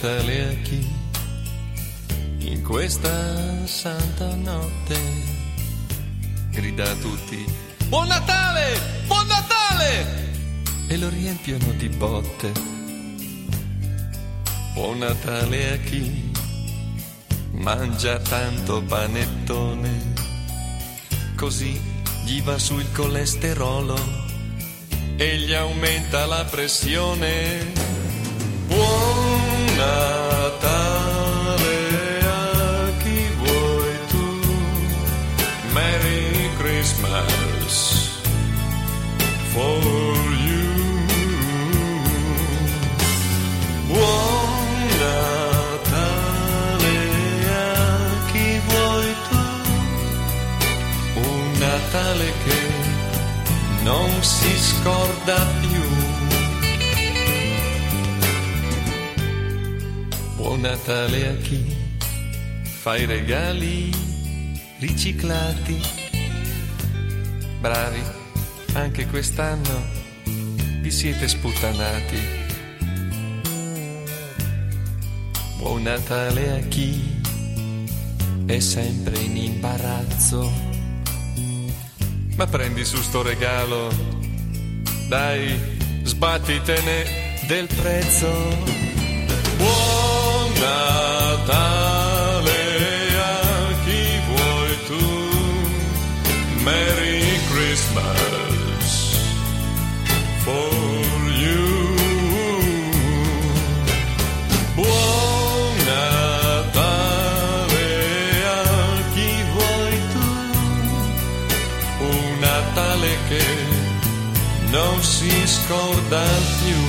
Buon Natale a chi in questa santa notte grida a tutti Buon Natale! Buon Natale! E lo riempiono di botte. Buon Natale a chi mangia tanto panettone, così gli va su il colesterolo e gli aumenta la pressione. Natale Christmas for. Buon Natale a chi vuoi tu, un Natale che non si scorda. Natale a chi fa i regali riciclati bravi, anche quest'anno vi siete sputtanati. Buon Natale a chi è sempre in imbarazzo. Ma prendi su sto regalo, dai, sbattitene del prezzo. Buon non si scorda più.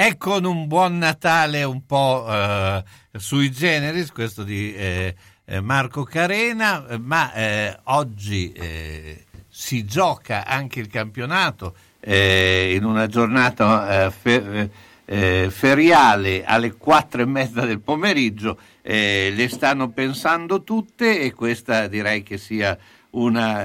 E con un buon Natale un po' eh, sui generis, questo di eh, eh, Marco Carena, ma eh, oggi eh, si gioca anche il campionato eh, in una giornata fe- eh, feriale alle quattro e mezza del pomeriggio. le stanno pensando tutte e questa direi che sia una,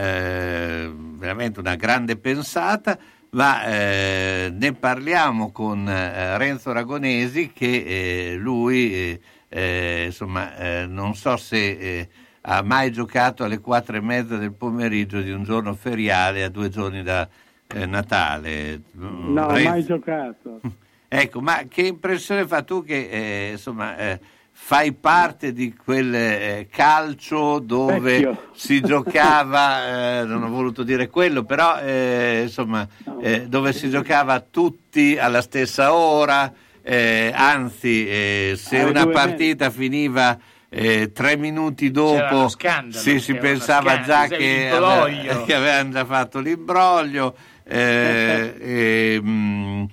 veramente una grande pensata ma eh, ne parliamo con eh, Renzo Ragonesi che eh, lui eh, eh, insomma eh, non so se ha mai giocato alle quattro e mezza del pomeriggio di un giorno feriale a due giorni da Natale. No, Renzo- mai giocato. Ecco, ma che impressione fa tu che insomma fai parte di quel eh, calcio dove Vecchio. si giocava, eh, non ho voluto dire quello, però eh, insomma eh, dove si giocava tutti alla stessa ora, eh, anzi eh, se una partita finiva eh, tre minuti dopo sì, si pensava già che, aveva- che avevano già fatto l'imbroglio eh, e, mm,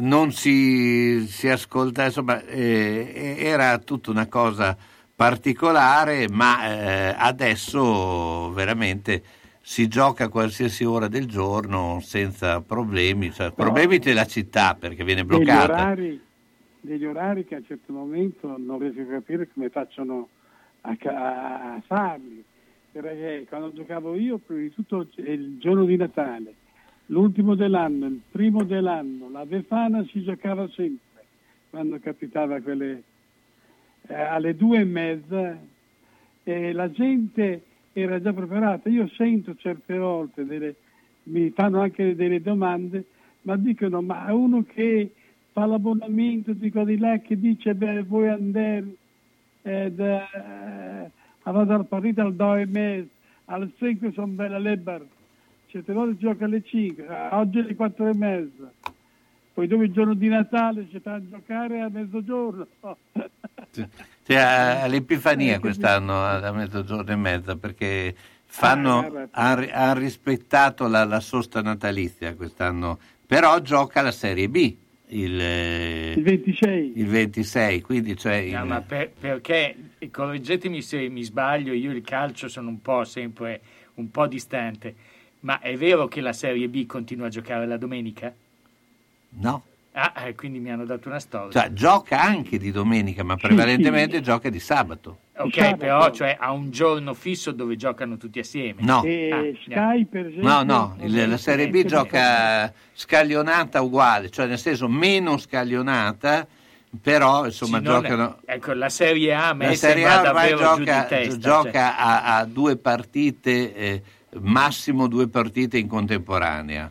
non si, si ascolta, insomma, eh, era tutta una cosa particolare, ma eh, adesso veramente si gioca a qualsiasi ora del giorno senza problemi, cioè, problemi della città perché viene Degli bloccata. orari, degli orari che a un certo momento non riesco a capire come facciano a, a- a farli. Perché quando giocavo io, prima di tutto il giorno di Natale, l'ultimo dell'anno, il primo dell'anno, la Befana si giocava sempre quando capitava quelle eh, alle due e mezza e la gente era già preparata. Io sento certe volte, delle- mi fanno anche delle domande, ma dicono, ma uno che fa l'abbonamento di qua di là che dice, beh, vuoi andare ed, eh, a vedere la partita alle due e mezza, alle 5 sono bella libera, certe volte gioca alle 5, oggi alle 4 e mezza. Poi dopo il giorno di Natale si sta a giocare a mezzogiorno. Cioè, all'Epifania quest'anno a mezzogiorno e mezza perché fanno, Ah, vabbè. han, han rispettato la, la sosta natalizia quest'anno, però gioca la Serie B il, eh, Il 26. il 26, quindi cioè No, il- ma per- perché, correggetemi se mi sbaglio, io il calcio sono un po' sempre un po' distante, ma è vero che la Serie B continua a giocare la domenica? no. Ah, eh, quindi mi hanno dato una storia. Cioè, gioca anche di domenica, ma prevalentemente gioca di sabato. ok, sabato. però cioè, ha un giorno fisso dove giocano tutti assieme. No. E Ah, Sky, per esempio... No, no, il- la Serie B gioca scaglionata uguale, cioè nel senso meno scaglionata, però insomma Sì, non è- giocano... ecco, la Serie A La Serie A ormai davvero giù di gioca, testa. gioca cioè. a, a due partite, eh, massimo due partite in contemporanea.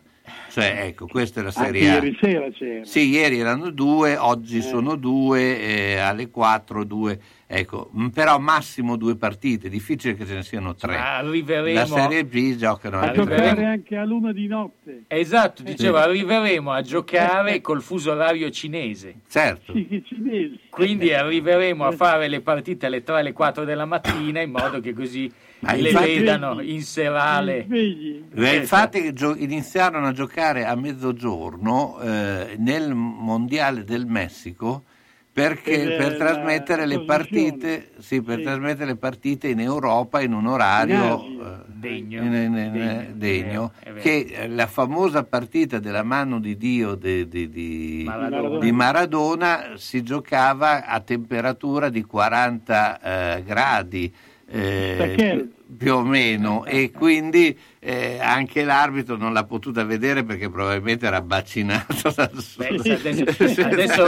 Cioè, ecco, questa è la Anche Serie A. ieri sera c'era. Sì, ieri erano due, oggi sono due, eh, alle quattro due. Ecco, m- però massimo due partite, difficile che ce ne siano tre. Arriveremo- La Serie B giocano A giocare anche a luna di notte. Esatto, dicevo, Sì. arriveremo a giocare col fuso orario cinese. Certo. Sì, che cinesi. Quindi arriveremo a fare le partite alle 3 alle 4 della mattina in modo che così Ma le infatti- vedano in serale. Eh, infatti gio- iniziarono a giocare a mezzogiorno eh, nel Mondiale del Messico perché per trasmettere le partite, sì, per Sì. trasmettere le partite in Europa in un orario eh, Degno. in- in- in- Degno, degno, è vero, è vero. che eh, la famosa partita della mano di Dio di, di- di- Maradona. di Maradona si giocava a temperatura di 40 eh, gradi. Eh, Perché? più o meno e quindi eh, anche l'arbitro non l'ha potuta vedere perché probabilmente era vaccinato Beh, sole. adesso, adesso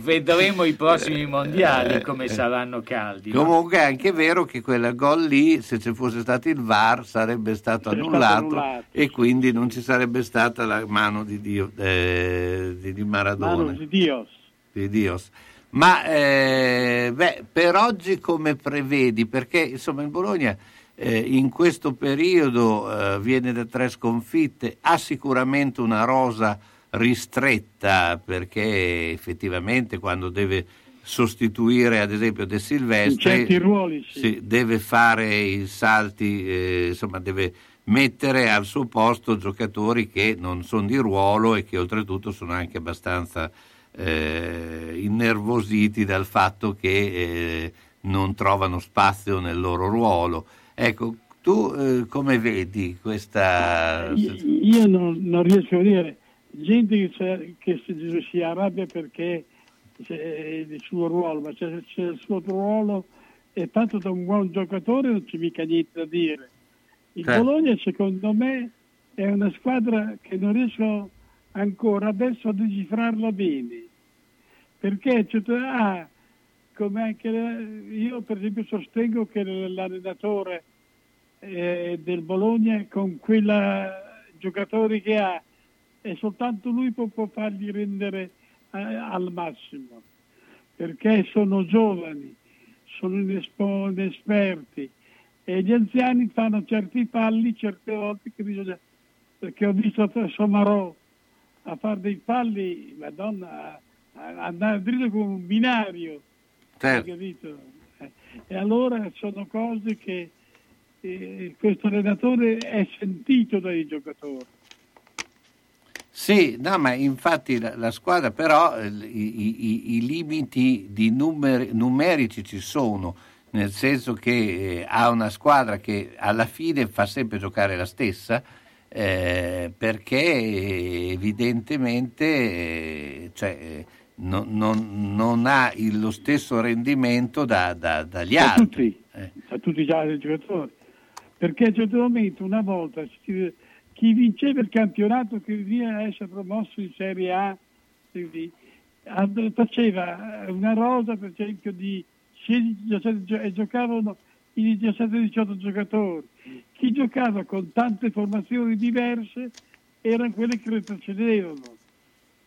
vedremo i prossimi mondiali come saranno caldi. no? Comunque è anche vero che quel gol lì, se ci fosse stato il VAR, sarebbe stato annullato, stato annullato. e quindi non ci sarebbe stata la mano di Dio, eh, di, di Maradona. Mano di Dios. Di Dios. Ma eh, beh, per oggi come prevedi? Perché insomma il Bologna eh, in questo periodo eh, viene da tre sconfitte, ha sicuramente una rosa ristretta perché effettivamente quando deve sostituire ad esempio De Silvestri ruoli, sì. sì, deve fare i salti, eh, insomma deve mettere al suo posto giocatori che non sono di ruolo e che oltretutto sono anche abbastanza eh, innervositi dal fatto che eh, non trovano spazio nel loro ruolo. Ecco, tu eh, come vedi questa... Io io non, non riesco a dire gente che, che si, si arrabbia perché c'è il suo ruolo, ma c'è, c'è il suo ruolo è fatto da un buon giocatore, non c'è mica niente da dire. Il Certo. Bologna secondo me è una squadra che non riesco ancora adesso a decifrarla bene, perché c'è- ah, io per esempio sostengo che l'allenatore eh, del Bologna con quei giocatori che ha e soltanto lui può, può farli rendere eh, al massimo. Perché sono giovani, sono inespo- inesperti. E gli anziani fanno certi falli certe volte che bisogna perché ho visto Somarò a fare dei falli, madonna, a- a andare dritto come un binario Certo. Eh, E allora sono cose che eh, questo allenatore è sentito dai giocatori. Sì, no, ma infatti la, la squadra però eh, i, i- i limiti di numeri- numerici ci sono, nel senso che eh, ha una squadra che alla fine fa sempre giocare la stessa, eh, perché evidentemente eh, cioè, eh, non, non- non ha il- lo stesso rendimento da- da- dagli Da altri. tutti, a tutti gli altri giocatori. Perché a un certo momento, una volta, chi vinceva il campionato che veniva a essere promosso in Serie A quindi, faceva una rosa, per esempio, di 16-17 gio- e giocavano i 17-18 giocatori. Chi giocava con tante formazioni diverse erano quelli che retrocedevano.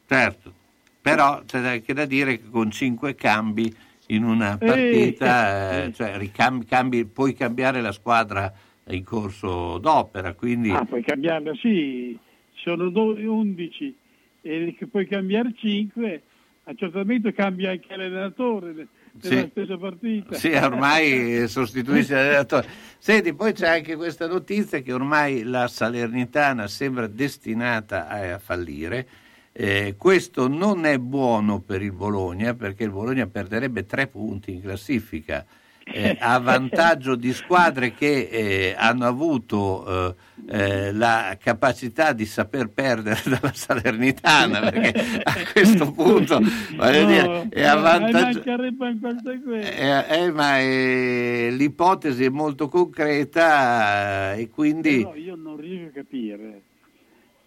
Certo, però c'è anche da dire che con cinque cambi in una Eh, partita, eh, eh, cioè ricambi- cambi- puoi cambiare la squadra in corso d'opera, quindi Ah, puoi cambiarla, sì, sono do- 11 e puoi cambiare 5, a un certo momento cambia anche l'allenatore nella Sì. stessa partita. sì, ormai sostituisce l'allenatore. Senti, poi c'è anche questa notizia che ormai la Salernitana sembra destinata a, a fallire. Eh, questo non è buono per il Bologna perché il Bologna perderebbe tre punti in classifica eh, a vantaggio di squadre che eh, hanno avuto eh, eh, la capacità di saper perdere dalla Salernitana perché a questo punto voglio No, dire, è a ma vantaggio eh, eh, ma eh, l'ipotesi è molto concreta e quindi Però io non riesco a capire.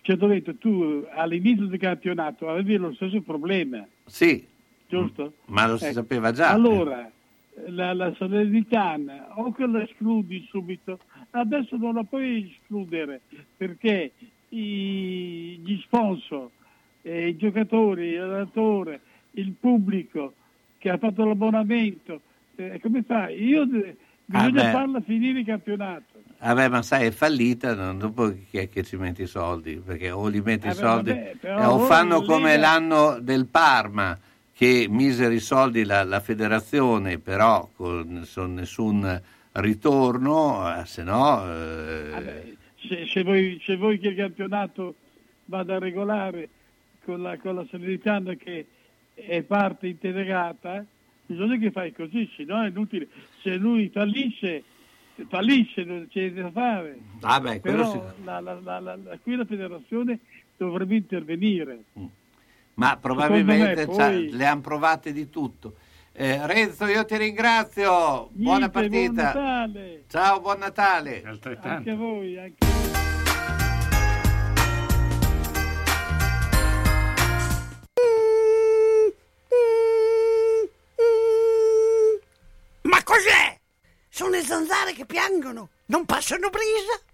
Cioè, dovete, tu all'inizio del campionato avevi lo stesso problema, sì, giusto? ma lo si Ecco. sapeva già. Allora, la, la Salernitana o che la escludi subito, adesso non la puoi escludere perché i- gli sponsor, eh, i giocatori, l'allenatore, il pubblico che ha fatto l'abbonamento, eh, come fai? Io Ah, bisogna beh. farla finire il campionato. Vabbè, ma sai, è fallita, non- dopo chi è che ci metti i soldi? Perché o li metti i Eh beh, soldi vabbè, eh, o fanno come l'anno del Parma che misero i soldi la, la federazione, però con nessun, nessun ritorno, eh, se no... eh, Se, se voi, se vuoi che il campionato vada regolare con la, con la Salernitana che è parte integrata, bisogna che fai così, se no è inutile. Se lui fallisce, fallisce, non c'è da fare. Ah beh, Però sì. la, la- la- la- la- qui la federazione dovrebbe intervenire. Ma probabilmente me, poi- cioè, le hanno provate di tutto. Eh, Renzo, io ti ringrazio. Buona Niente, buon partita. Natale. Ciao, buon Natale. Anche a voi, anche Ma cos'è? Sono le zanzare che piangono, non passano brisa?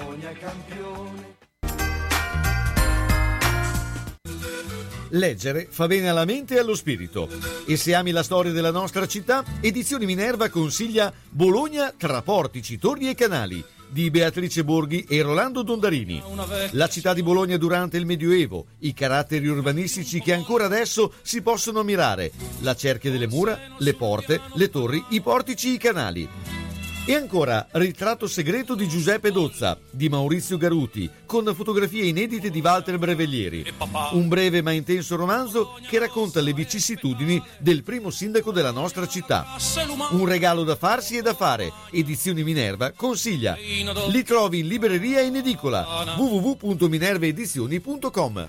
Bologna campione. Leggere fa bene alla mente e allo spirito. E se ami la storia della nostra città, Edizioni Minerva consiglia Bologna tra portici, torri e canali di Beatrice Borghi e Rolando Dondarini. La città di Bologna durante il Medioevo, i caratteri urbanistici che ancora adesso si possono ammirare, la cerchia delle mura, le porte, le torri, i portici, i canali. E ancora Ritratto segreto di Giuseppe Dozza, di Maurizio Garuti, con fotografie inedite di Walter Breveglieri. Un breve ma intenso romanzo che racconta le vicissitudini del primo sindaco della nostra città. Un regalo da farsi e da fare. Edizioni Minerva consiglia. Li trovi in libreria e in edicola. www.minervaedizioni.com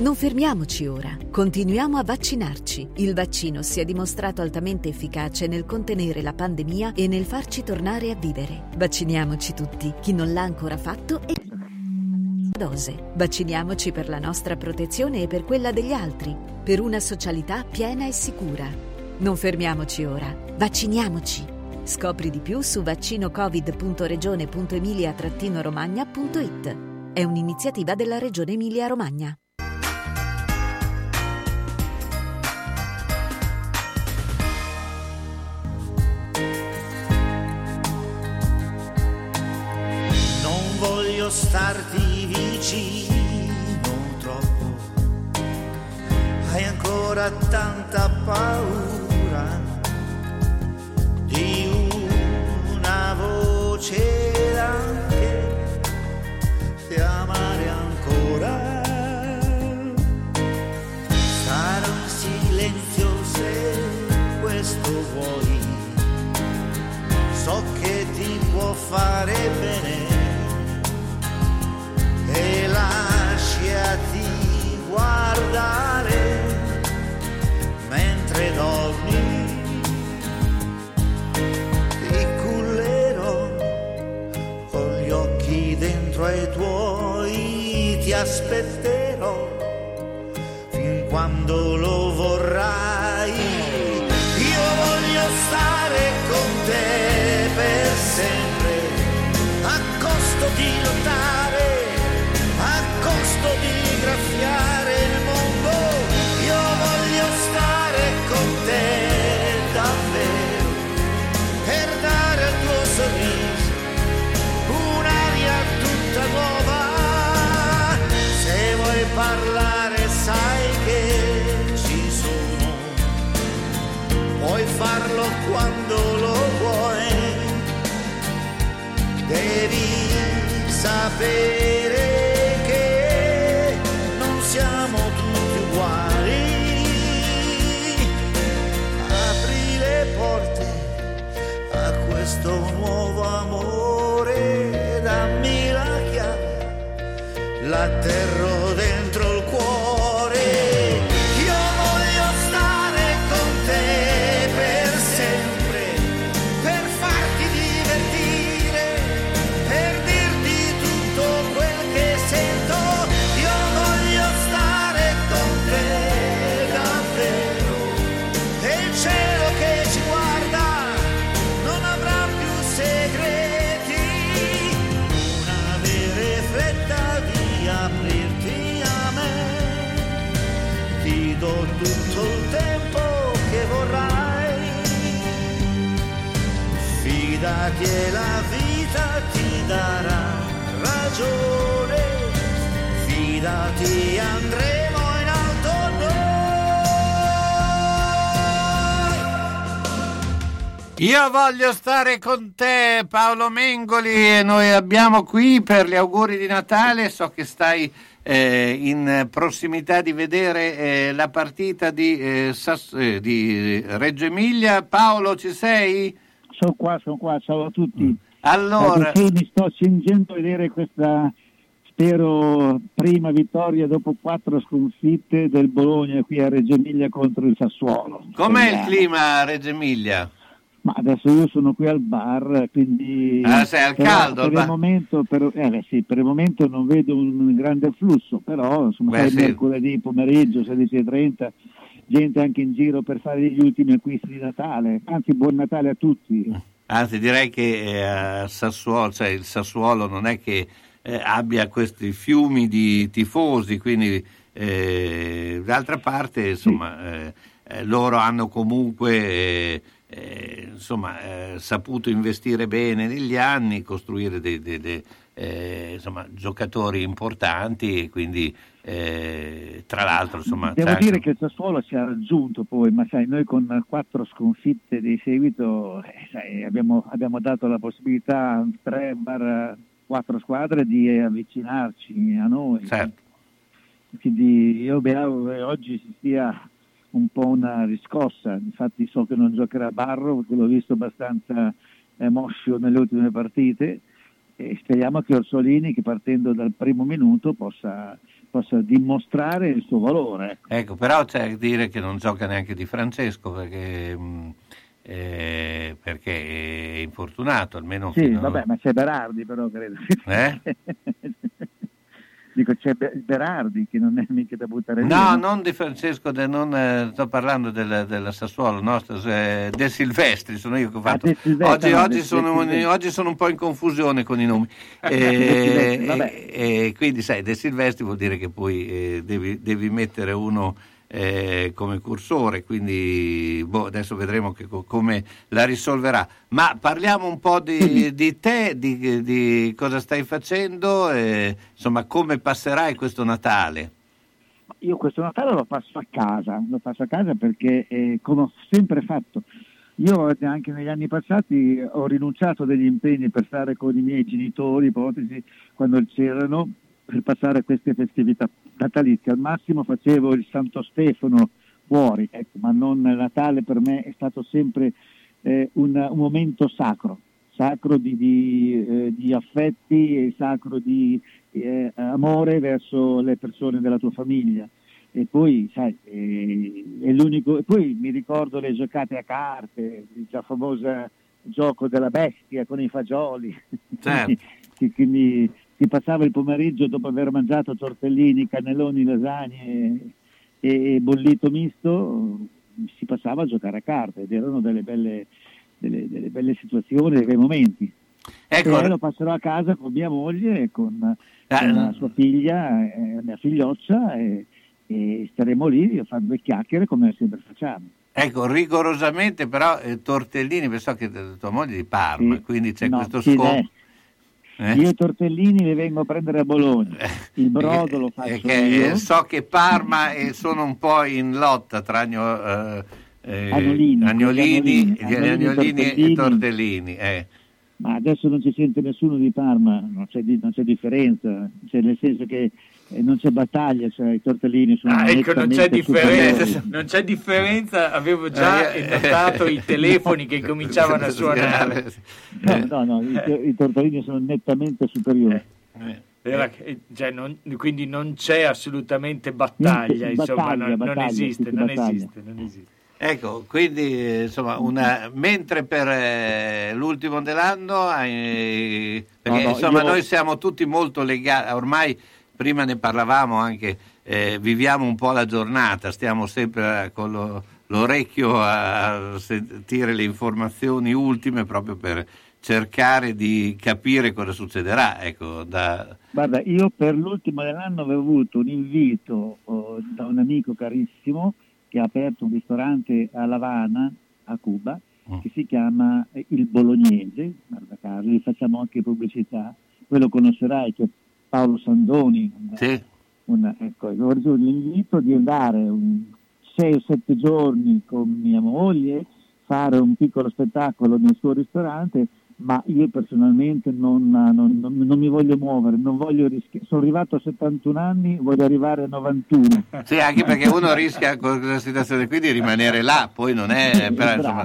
Non fermiamoci ora, continuiamo a vaccinarci. Il vaccino si è dimostrato altamente efficace nel contenere la pandemia e nel farci tornare a vivere. Vacciniamoci tutti, chi non l'ha ancora fatto e dose. Vacciniamoci per la nostra protezione e per quella degli altri, per una socialità piena e sicura. Non fermiamoci ora, vacciniamoci. Scopri di più su vaccinocovid.regione.emilia-romagna.it. È un'iniziativa della Regione Emilia-Romagna. Voglio starti vicino troppo, hai ancora tanta paura di una voce d'anche di amare ancora. Stare in silenzio se questo vuoi so che ti può fare bene lasciati guardare mentre dormi ti cullerò con gli occhi dietro ai tuoi ti aspetterò fin quando lo vorrai. Io voglio stare con te per sempre, a costo farlo quando lo vuoi. Devi sapere che non siamo tutti uguali. Apri le porte a questo nuovo amore, dammi la chiave, l'atterro dentro Fidati e la vita ti darà ragione. Fidati andremo in alto Io voglio stare con te, Paolo Mengoli, e noi abbiamo qui per gli auguri di Natale. So che stai eh, in prossimità di vedere eh, la partita di, eh, Sass- eh, di Reggio Emilia. Paolo, ci sei? Sono qua, sono qua, ciao a tutti. Allora, Perché mi sto cingendo a vedere questa, spero, prima vittoria dopo quattro sconfitte del Bologna qui a Reggio Emilia contro il Sassuolo. com'è il clima a Reggio Emilia? Ma adesso io sono qui al bar, quindi... Ah, sei al caldo, al Per il, momento, per, eh, sì, per il momento non vedo un grande flusso, però insomma, Beh, sì. mercoledì pomeriggio, 16.30, gente anche in giro per fare gli ultimi acquisti di Natale. Anzi, buon Natale a tutti. Anzi, direi che eh, Sassuolo, cioè il Sassuolo non è che eh, abbia questi fiumi di tifosi, quindi eh, d'altra parte, insomma, eh, eh, loro hanno comunque eh, insomma, saputo investire bene negli anni, costruire dei, dei- dei, eh, insomma, giocatori importanti e quindi eh, tra l'altro insomma, Devo dire anche- che il Sassuolo ci ha raggiunto poi, ma sai, noi con quattro sconfitte di seguito eh, sai, abbiamo, abbiamo dato la possibilità a tre barra quattro squadre di avvicinarci a noi. Certo. Quindi io auguro che oggi ci sia un po' una riscossa, infatti so che non giocherà Barro perché l'ho visto abbastanza moscio nelle ultime partite e speriamo che Orsolini che partendo dal primo minuto possa, possa dimostrare il suo valore. ecco. Ecco, però c'è da dire che non gioca neanche Di Francesco perché, mh, eh, perché è infortunato, almeno Sì, fino- vabbè, ma c'è Berardi però credo. Eh? Dico c'è Be- Berardi che non è mica da buttare No, via. non Di Francesco, de- non, eh, sto parlando del, del Sassuolo, no, eh, De Silvestri, sono io che ho fatto. De Silvestri, oggi, no, oggi sono, oggi sono un po' in confusione con i nomi. Eh, eh, quindi sai, De Silvestri vuol dire che poi eh, devi, devi mettere uno eh, come cursore, quindi boh, adesso vedremo che co- come la risolverà. Ma parliamo un po' di, di te, di, di cosa stai facendo, eh, insomma come passerai questo Natale. Io questo Natale lo passo a casa, lo passo a casa perché eh, come ho sempre fatto, io anche negli anni passati ho rinunciato degli impegni per stare con i miei genitori, ipotesi, quando c'erano, per passare queste festività natalizie. Al massimo facevo il Santo Stefano fuori, ecco, ma non Natale per me è stato sempre eh, un, un momento sacro, sacro di, di, eh, di affetti e sacro di eh, amore verso le persone della tua famiglia. E poi, sai, eh, è l'unico. E poi mi ricordo le giocate a carte, il già famoso gioco della bestia con i fagioli, Certo. che, che mi, si passava il pomeriggio dopo aver mangiato tortellini, cannelloni, lasagne e, e bollito misto, si passava a giocare a carte ed erano delle belle, delle, delle belle situazioni, dei bei momenti. Ecco. Lo passerò a casa con mia moglie e con, Ah, con la sua figlia, eh, mia figlioccia e, e staremo lì a fare due chiacchiere come sempre facciamo. Ecco, rigorosamente però eh, tortellini, so che tua moglie è di Parma, Sì. quindi c'è No, questo sì, scopo. Eh. Eh? Io i tortellini li vengo a prendere a Bologna, il brodo lo faccio io. eh, so che Parma eh, sono un po' in lotta tra agno- eh, eh, Agnolini, agnolini, agnolini e tortellini. tortellini. eh. Ma adesso non ci sente nessuno di Parma, non c'è, non c'è differenza, cioè, nel senso che eh, non c'è battaglia, cioè, i tortellini sono Ah, ecco, non c'è nettamente differenza, superiori. non c'è differenza, avevo già Eh, eh, notato i telefoni che cominciavano a suonare. No, no, no, i, i tortellini sono nettamente superiori. Era- eh, cioè, non- quindi non c'è assolutamente battaglia, Niente, insomma, battaglia, non, esiste, non esiste, non esiste. Ecco, quindi eh, insomma, una, mentre per eh, l'ultimo dell'anno, eh, perché No, no, insomma io- noi siamo tutti molto legati, ormai prima ne parlavamo anche, eh, viviamo un po' la giornata, stiamo sempre eh, con lo- l'orecchio a sentire le informazioni ultime proprio per cercare di capire cosa succederà. Ecco, da, Guarda, io per l'ultimo dell'anno avevo avuto un invito oh, da un amico carissimo che ha aperto un ristorante a La Habana, a Cuba, che si chiama eh, Il Bolognese, guarda caso, gli facciamo anche pubblicità, quello conoscerai che Paolo Sandoni, Sì. una- ecco, l'invito di andare un 6 o 7 giorni con mia moglie, fare un piccolo spettacolo nel suo ristorante, ma io personalmente non, non- non- non mi voglio muovere, non voglio rischiare. Sono arrivato a 71 anni, voglio arrivare a 91. Sì, anche perché uno rischia con questa situazione qui di rimanere là, poi non è... Però, insomma,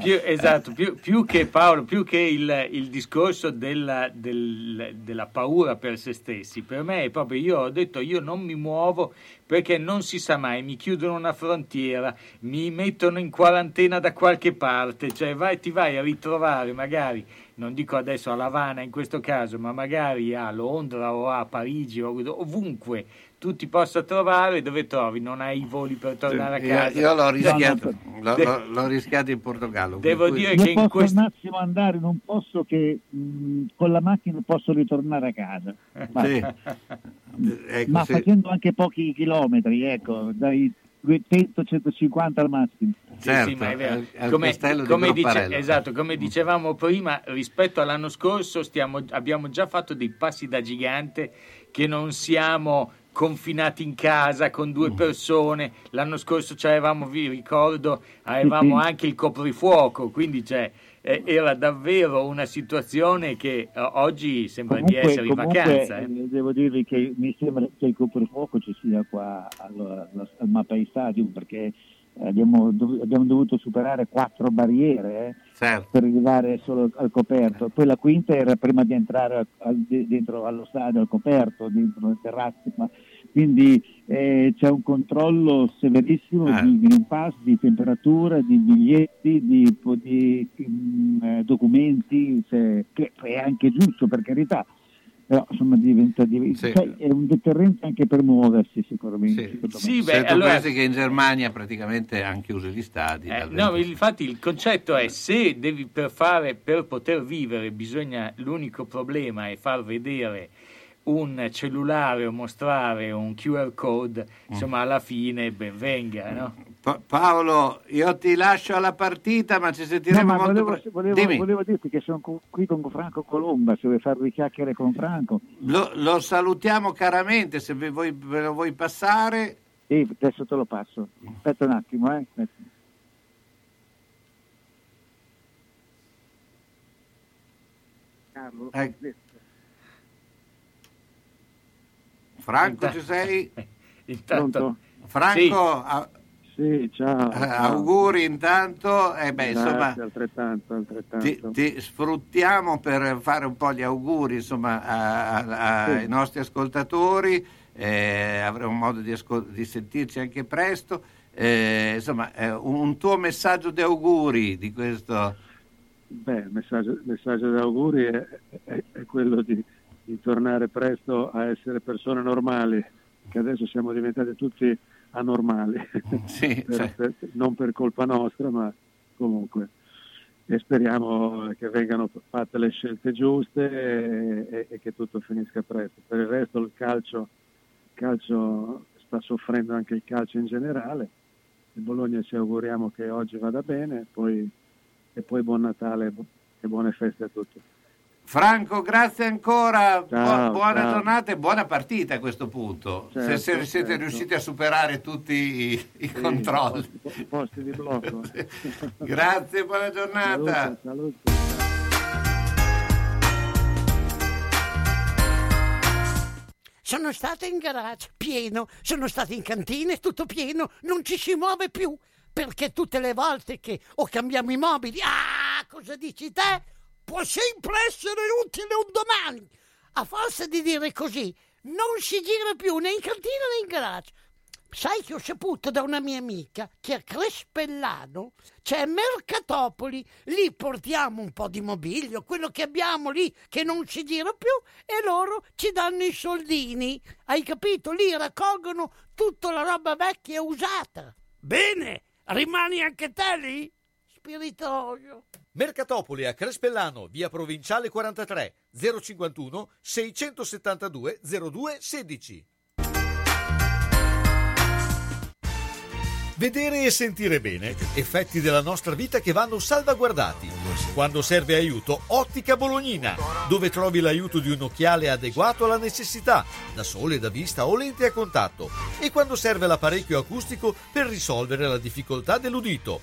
Più, esatto, più, più che Paolo, più che il, il discorso della, del- della paura per se stessi, per me è proprio io ho detto io non mi muovo perché non si sa mai, mi chiudono una frontiera, mi mettono in quarantena da qualche parte, cioè vai, ti vai a ritrovare magari, non dico adesso a Lavana in questo caso, ma magari a Londra o a Parigi o ovunque tu ti possa trovare, dove trovi? Non hai i voli per tornare a io, casa. io l'ho, rischiato, No, l'ho, l'ho- l'ho rischiato in Portogallo. Devo cui- dire Io che in posso questo- un attimo andare in un posto che mh, con la macchina posso ritornare a casa. Ecco, ma sì. facendo anche pochi chilometri, ecco, dai 200-150 al massimo. Sì, sì, ma è vero. al- come, come dice- esatto, come dicevamo prima, rispetto all'anno scorso stiamo- abbiamo già fatto dei passi da gigante che non siamo confinati in casa con Mm. due persone. L'anno scorso avevamo, vi ricordo, avevamo sì. anche il coprifuoco, quindi cioè, eh, era davvero una situazione che eh, oggi sembra di Comunque, essere in comunque, vacanza. eh. eh, devo dirvi che mi sembra che il coprifuoco ci sia qua al, al, al Mapei Stadium perché abbiamo, dov- abbiamo dovuto superare quattro barriere eh, Certo. per arrivare solo al coperto. Poi la quinta era prima di entrare al- al- de- dentro allo stadio, al coperto, dentro le terrazze. ma- quindi eh, c'è un controllo severissimo Ah. di Green Pass, di temperatura, di biglietti, di, di, mm, eh, documenti, se- che è anche giusto per carità. Però insomma diventa, diventa- Sì. cioè, è un deterrente anche per muoversi sicuramente. me. Sì, beh, tu allora- pensi che in Germania praticamente hanno chiuso gli stadi. Eh, no, 20. infatti il concetto è se devi per fare per poter vivere bisogna l'unico problema è far vedere un cellulare o mostrare un QR code, insomma alla fine ben venga, no? Pa- Paolo, io ti lascio alla partita, ma ci No, sentiremo ma molto volevo, presto. volevo- Dimmi. volevo dirti che sono co- qui con Franco Colomba, se vuoi fare due chiacchiere con Franco. Lo, lo salutiamo caramente, se ve, vuoi- ve lo vuoi passare. Sì, adesso te lo passo. Aspetta un attimo, eh. Aspetta. Carlo, Eh. Franco, Intanto- ci sei? Intanto, Pronto? Franco, Sì. a- Sì, ciao. eh, auguri intanto. Eh beh, insomma, Grazie, altrettanto, altrettanto. ti, ti sfruttiamo per fare un po' gli auguri insomma, a- a- ai Sì. nostri ascoltatori. eh, avremo modo di, ascol- di sentirci anche presto. Eh, insomma, eh, un, tuo messaggio di auguri di questo. Beh, il messaggio, messaggio di auguri è, è- è quello di, di tornare presto a essere persone normali, che adesso siamo diventati tutti anormali, Sì, Per- cioè. per- non per colpa nostra, ma comunque. E speriamo che vengano fatte le scelte giuste e, e- e che tutto finisca presto. Per il resto il calcio, il calcio sta soffrendo anche il calcio in generale. Il Bologna ci auguriamo che oggi vada bene poi- e poi buon Natale e buone feste a tutti. Franco, grazie ancora, Ciao, Bu- buona ciao. giornata e buona partita a questo punto. se, Certo, se siete certo. riusciti a superare tutti i, i controlli. Posti, posti di blocco. Grazie, buona giornata. Salute, salute. Sono stata in garage, pieno, sono stata in cantina, tutto pieno, non ci si muove più, perché tutte le volte che o cambiamo i mobili, ah, cosa dici te? Può sempre essere utile un domani. A forza di dire così, non si gira più né in cantina né in garage. Sai che ho saputo da una mia amica che a Crespellano c'è Mercatopoli, lì portiamo un po' di mobilio, quello che abbiamo lì che non si gira più e loro ci danno i soldini. Hai capito? Lì raccolgono tutta la roba vecchia e usata. Bene, rimani anche te lì? Spiritoso. Mercatopoli a Crespellano, via Provinciale 43, 051 672 02 16. Vedere e sentire bene, effetti della nostra vita che vanno salvaguardati. Quando serve aiuto, Ottica Bolognina, dove trovi l'aiuto di un occhiale adeguato alla necessità, da sole, da vista o lente a contatto, e quando serve l'apparecchio acustico per risolvere la difficoltà dell'udito.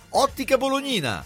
Ottica Bolognina.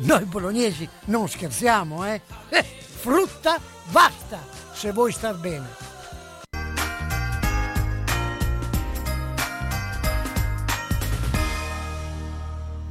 noi bolognesi non scherziamo, eh? Eh, frutta Vasta, se vuoi star bene.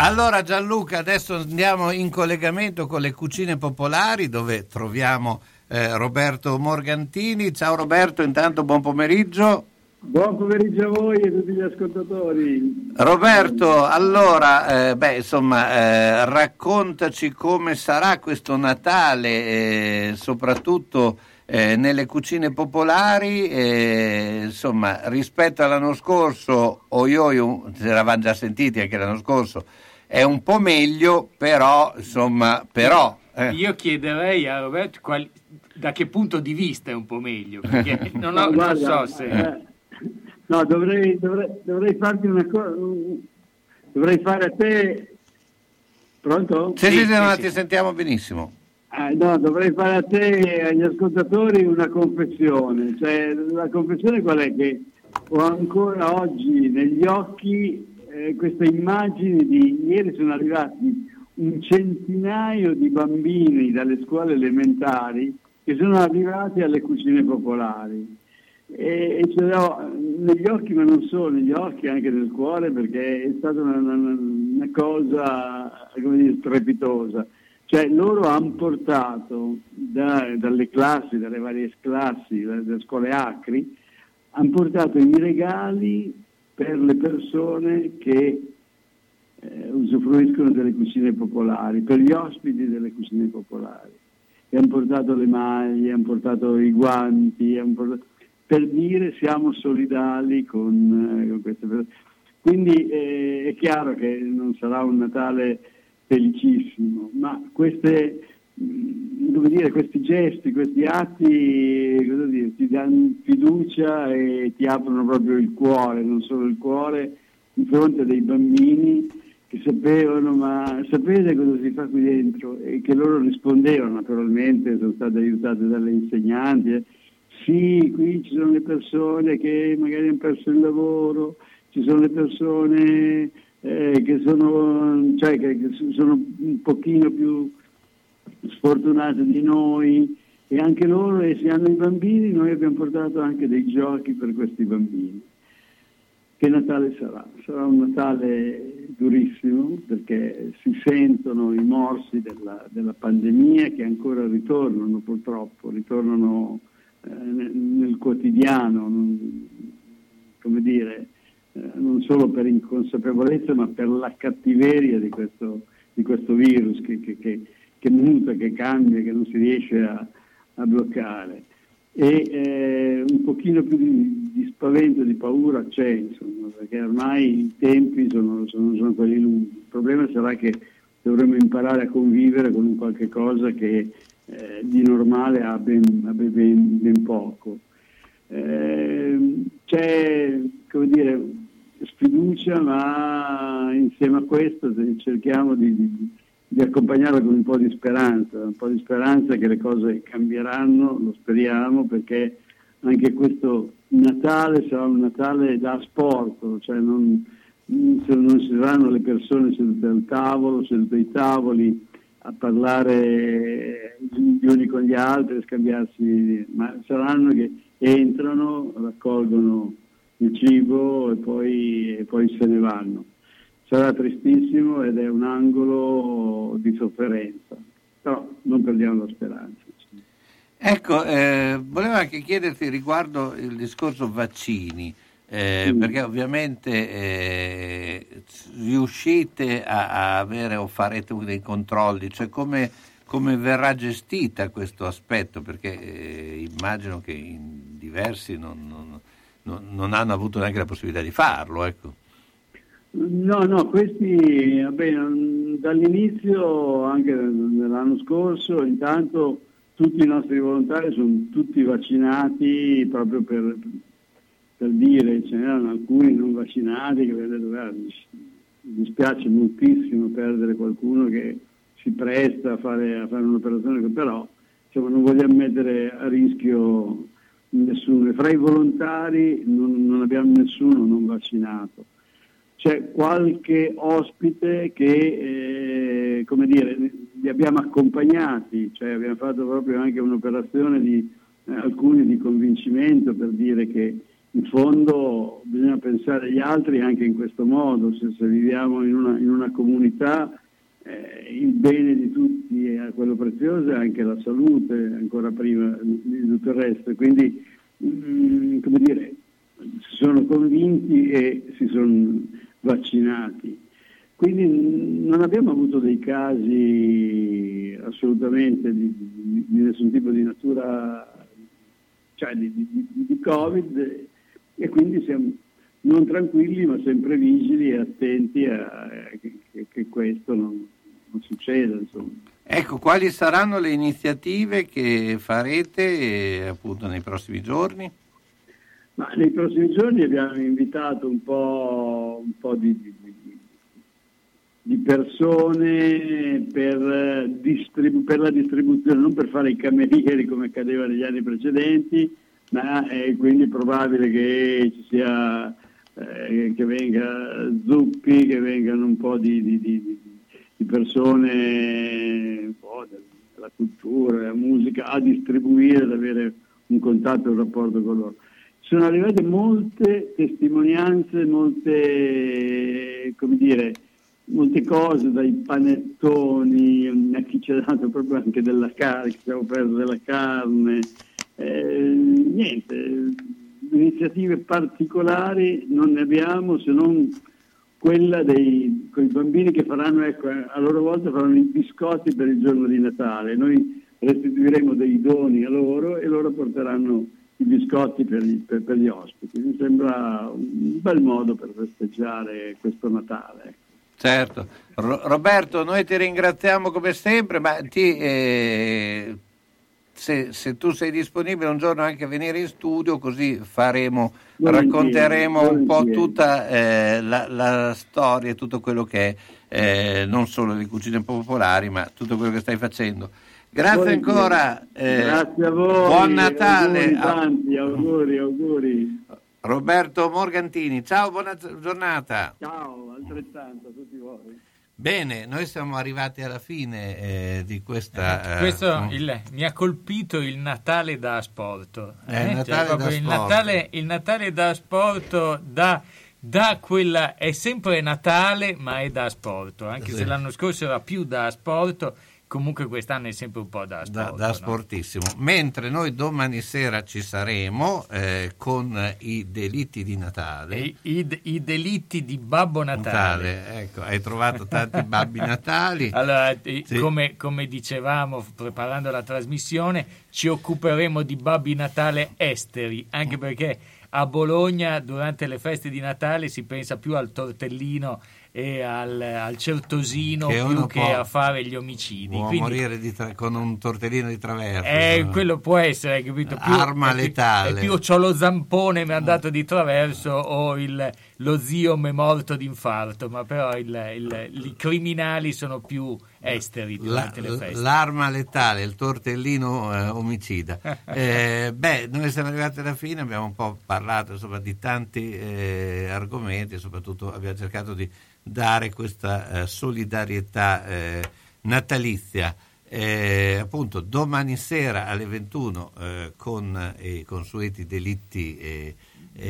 Allora Gianluca, adesso andiamo in collegamento con le cucine popolari dove troviamo eh, Roberto Morgantini. Ciao Roberto, intanto buon pomeriggio. Buon pomeriggio a voi e a tutti gli ascoltatori. Roberto, allora, eh, beh, insomma, eh, raccontaci come sarà questo Natale, eh, soprattutto eh, nelle cucine popolari, eh, insomma, rispetto all'anno scorso, oi oi, ce l'avevamo già sentiti anche l'anno scorso, è un po' meglio, però, insomma, però... eh. Io chiederei a Roberto qual- da che punto di vista è un po' meglio, perché non, ho- No, non so se... no, dovrei, dovrei, dovrei farti una cosa, dovrei fare a te Pronto? Sì, sì, sì, no, ti sentiamo benissimo. Eh, no, dovrei fare a te e agli ascoltatori una confessione. Cioè, la confessione qual è? Che ho ancora oggi negli occhi eh, queste immagini di ieri sono arrivati un centinaio di bambini dalle scuole elementari che sono arrivati alle cucine popolari. E, ce l'ho negli occhi, ma non solo, negli occhi anche nel cuore, perché è stata una, una, una cosa dire, strepitosa. Cioè loro hanno portato da- dalle classi, dalle varie classi, dalle scuole acri, hanno portato i regali per le persone che eh, usufruiscono delle cucine popolari, per gli ospiti delle cucine popolari. E hanno portato le maglie, hanno portato i guanti, hanno portato- per dire siamo solidali con, eh, con queste persone. Quindi eh, è chiaro che non sarà un Natale felicissimo, ma queste, come dire, questi gesti, questi atti dire, ti danno fiducia e ti aprono proprio il cuore, non solo il cuore, di fronte a dei bambini che sapevano, ma sapete cosa si fa qui dentro? E che loro rispondevano naturalmente, sono state aiutate dalle insegnanti. eh. Sì, qui ci sono le persone che magari hanno perso il lavoro, ci sono le persone eh, che, sono, cioè, che, che sono un pochino più sfortunate di noi e anche loro, e se hanno i bambini, noi abbiamo portato anche dei giochi per questi bambini. Che Natale sarà? Sarà un Natale durissimo perché si sentono i morsi della, della pandemia che ancora ritornano purtroppo, ritornano eh, nel, quotidiano, non- come dire, eh, non solo per inconsapevolezza ma per la cattiveria di questo, di questo virus che, che- che- che muta, che cambia, che non si riesce a, a bloccare. E eh, un pochino più di, di spavento, di paura c'è, insomma, perché ormai i tempi sono, sono- sono quelli lunghi. Il problema sarà che dovremo imparare a convivere con un qualche cosa che eh, di normale ha ben, ben- ben- poco. Eh, c'è, come dire, sfiducia, ma insieme a questo cerchiamo di, di- di accompagnarla con un po' di speranza, un po' di speranza che le cose cambieranno, lo speriamo, perché anche questo Natale sarà un Natale da sport, cioè non non ci saranno le persone sedute al tavolo, sedute ai tavoli a parlare gli uni con gli altri, a scambiarsi, ma saranno che entrano, raccolgono il cibo e poi, e poi se ne vanno. Sarà tristissimo ed è un angolo di sofferenza, però non perdiamo la speranza. Ecco, eh, volevo anche chiederti riguardo il discorso vaccini, eh, perché ovviamente eh, riuscite a, a avere o farete dei controlli, cioè come, come verrà gestita questo aspetto, perché eh, immagino che in diversi non, non- non- hanno avuto neanche la possibilità di farlo. Ecco. No, no, questi vabbè, mm, dall'inizio, anche nell'anno scorso, intanto tutti i nostri volontari sono tutti vaccinati proprio per, per dire, ce n'erano alcuni non vaccinati che "Guarda, mi dispiace moltissimo perdere qualcuno che si presta a fare, a fare un'operazione, però insomma, non vogliamo mettere a rischio nessuno. E fra i volontari non, non abbiamo nessuno non vaccinato c'è qualche ospite che, eh, come dire, li abbiamo accompagnati, cioè abbiamo fatto proprio anche un'operazione di eh, alcuni di convincimento per dire che in fondo bisogna pensare agli altri anche in questo modo, se, se viviamo in una, in una comunità eh, il bene di tutti è quello prezioso e anche la salute ancora prima di tutto il resto. Quindi, mm, come dire, si sono convinti e si sono vaccinati. Quindi mm, non abbiamo avuto dei casi assolutamente di, di- di nessun tipo di natura, cioè di- di Covid e quindi siamo non tranquilli ma sempre vigili e attenti a, a che, che- questo non, non succeda. Insomma. Ecco, quali saranno le iniziative che farete eh, appunto nei prossimi giorni? Ma nei prossimi giorni abbiamo invitato un po', un po' di, di- di- di persone per, eh, distribu- per la distribuzione, non per fare i camerieri come accadeva negli anni precedenti, ma è quindi probabile che ci sia eh, che venga zuppi, che vengano un po' di, di- di- di persone po' della cultura, della musica a distribuire, ad avere un contatto, un rapporto con loro. Sono arrivate molte testimonianze, molte, come dire, molte cose, dai panettoni, a chi ci ha dato proprio anche della carne, che abbiamo preso della carne, niente, iniziative particolari non ne abbiamo se non quella dei bambini che faranno, ecco, a loro volta faranno i biscotti per il giorno di Natale. Noi restituiremo dei doni a loro e loro porteranno i biscotti per gli, per- per gli ospiti. Mi sembra un bel modo per festeggiare questo Natale. ecco. Certo. Ro- Roberto, noi ti ringraziamo come sempre, ma ti, eh, se, se tu sei disponibile un giorno anche a venire in studio, così faremo, racconteremo un po' tutta eh, la, la storia e tutto quello che è, eh, non solo le cucine popolari, ma tutto quello che stai facendo. Grazie ancora. eh, Grazie a voi. Buon Natale. Auguri, tanti auguri, auguri. Roberto Morgantini, ciao, buona giornata. Ciao, altrettanto a tutti voi. Bene, noi siamo arrivati alla fine eh, di questa... eh, Questo con- il- mi ha colpito il Natale da asporto. Eh, il Natale proprio da il. Natale, il Natale da asporto da, da quella è sempre Natale, ma è da asporto. Anche Sì. se l'anno scorso era più da asporto, comunque quest'anno è sempre un po' da da, asporto. da no? sportissimo. Mentre noi domani sera ci saremo eh, con i delitti di Natale. I, i- i delitti di Babbo Natale. Natale, ecco, hai trovato tanti babbi natali. Allora, eh, Sì. come, come dicevamo preparando la trasmissione, ci occuperemo di Babbi Natale esteri, anche perché a Bologna durante le feste di Natale si pensa più al tortellino e al, al certosino Che più che a fare gli omicidi. Può Quindi, morire tra- con un tortellino di traverso. eh, quello può essere, hai capito? Più, Arma è più- letale. È più c'ho lo zampone mi ha dato di traverso o il- lo zio mi è morto d'infarto, ma però il- il- i criminali sono più esteri La- durante le feste. l'arma letale, il tortellino eh, omicida. Eh, beh, noi siamo arrivati alla fine, abbiamo un po' parlato insomma, di tanti eh, argomenti, soprattutto abbiamo cercato di dare questa eh, solidarietà eh, natalizia. Eh, appunto domani sera alle 21 eh, con i consueti delitti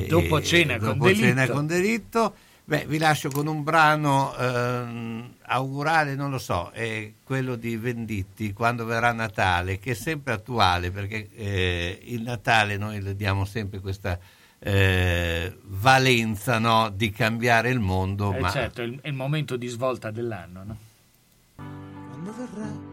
Dopo cena con dopo cena delitto. con delitto. Beh, vi lascio con un brano ehm, augurale, non lo so, è quello di Venditti, quando verrà Natale, che è sempre attuale, perché eh, il Natale noi le diamo sempre questa eh, valenza no, di cambiare il mondo, Eh, ma certo, è il, è il momento di svolta dell'anno, no? Quando verrà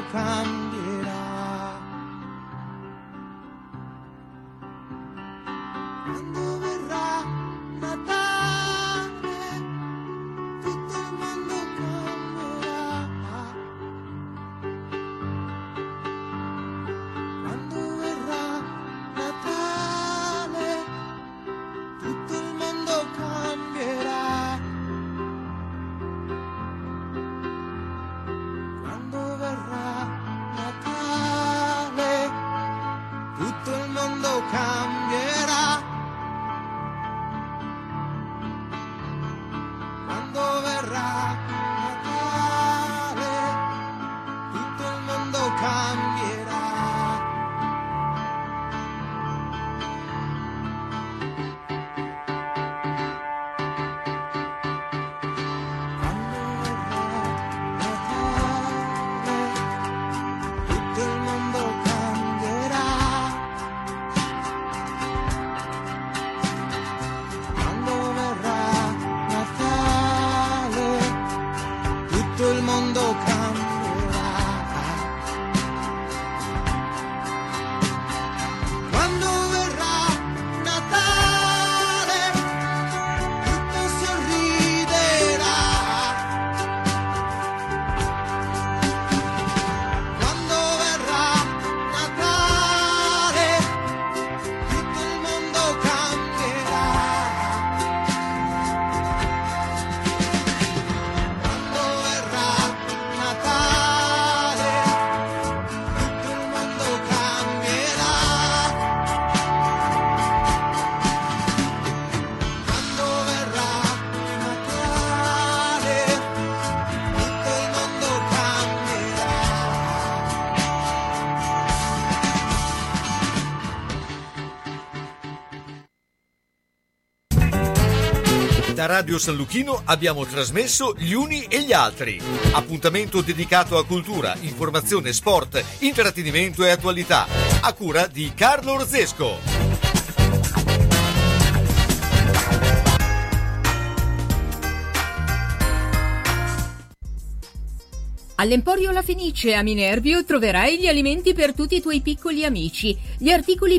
il Radio San Lucchino abbiamo trasmesso Gli Uni e gli Altri. Appuntamento dedicato a cultura, informazione, sport, intrattenimento e attualità. A cura di Carlo Orzesco. All'Emporio La Fenice a Minervio troverai gli alimenti per tutti i tuoi piccoli amici, gli articoli per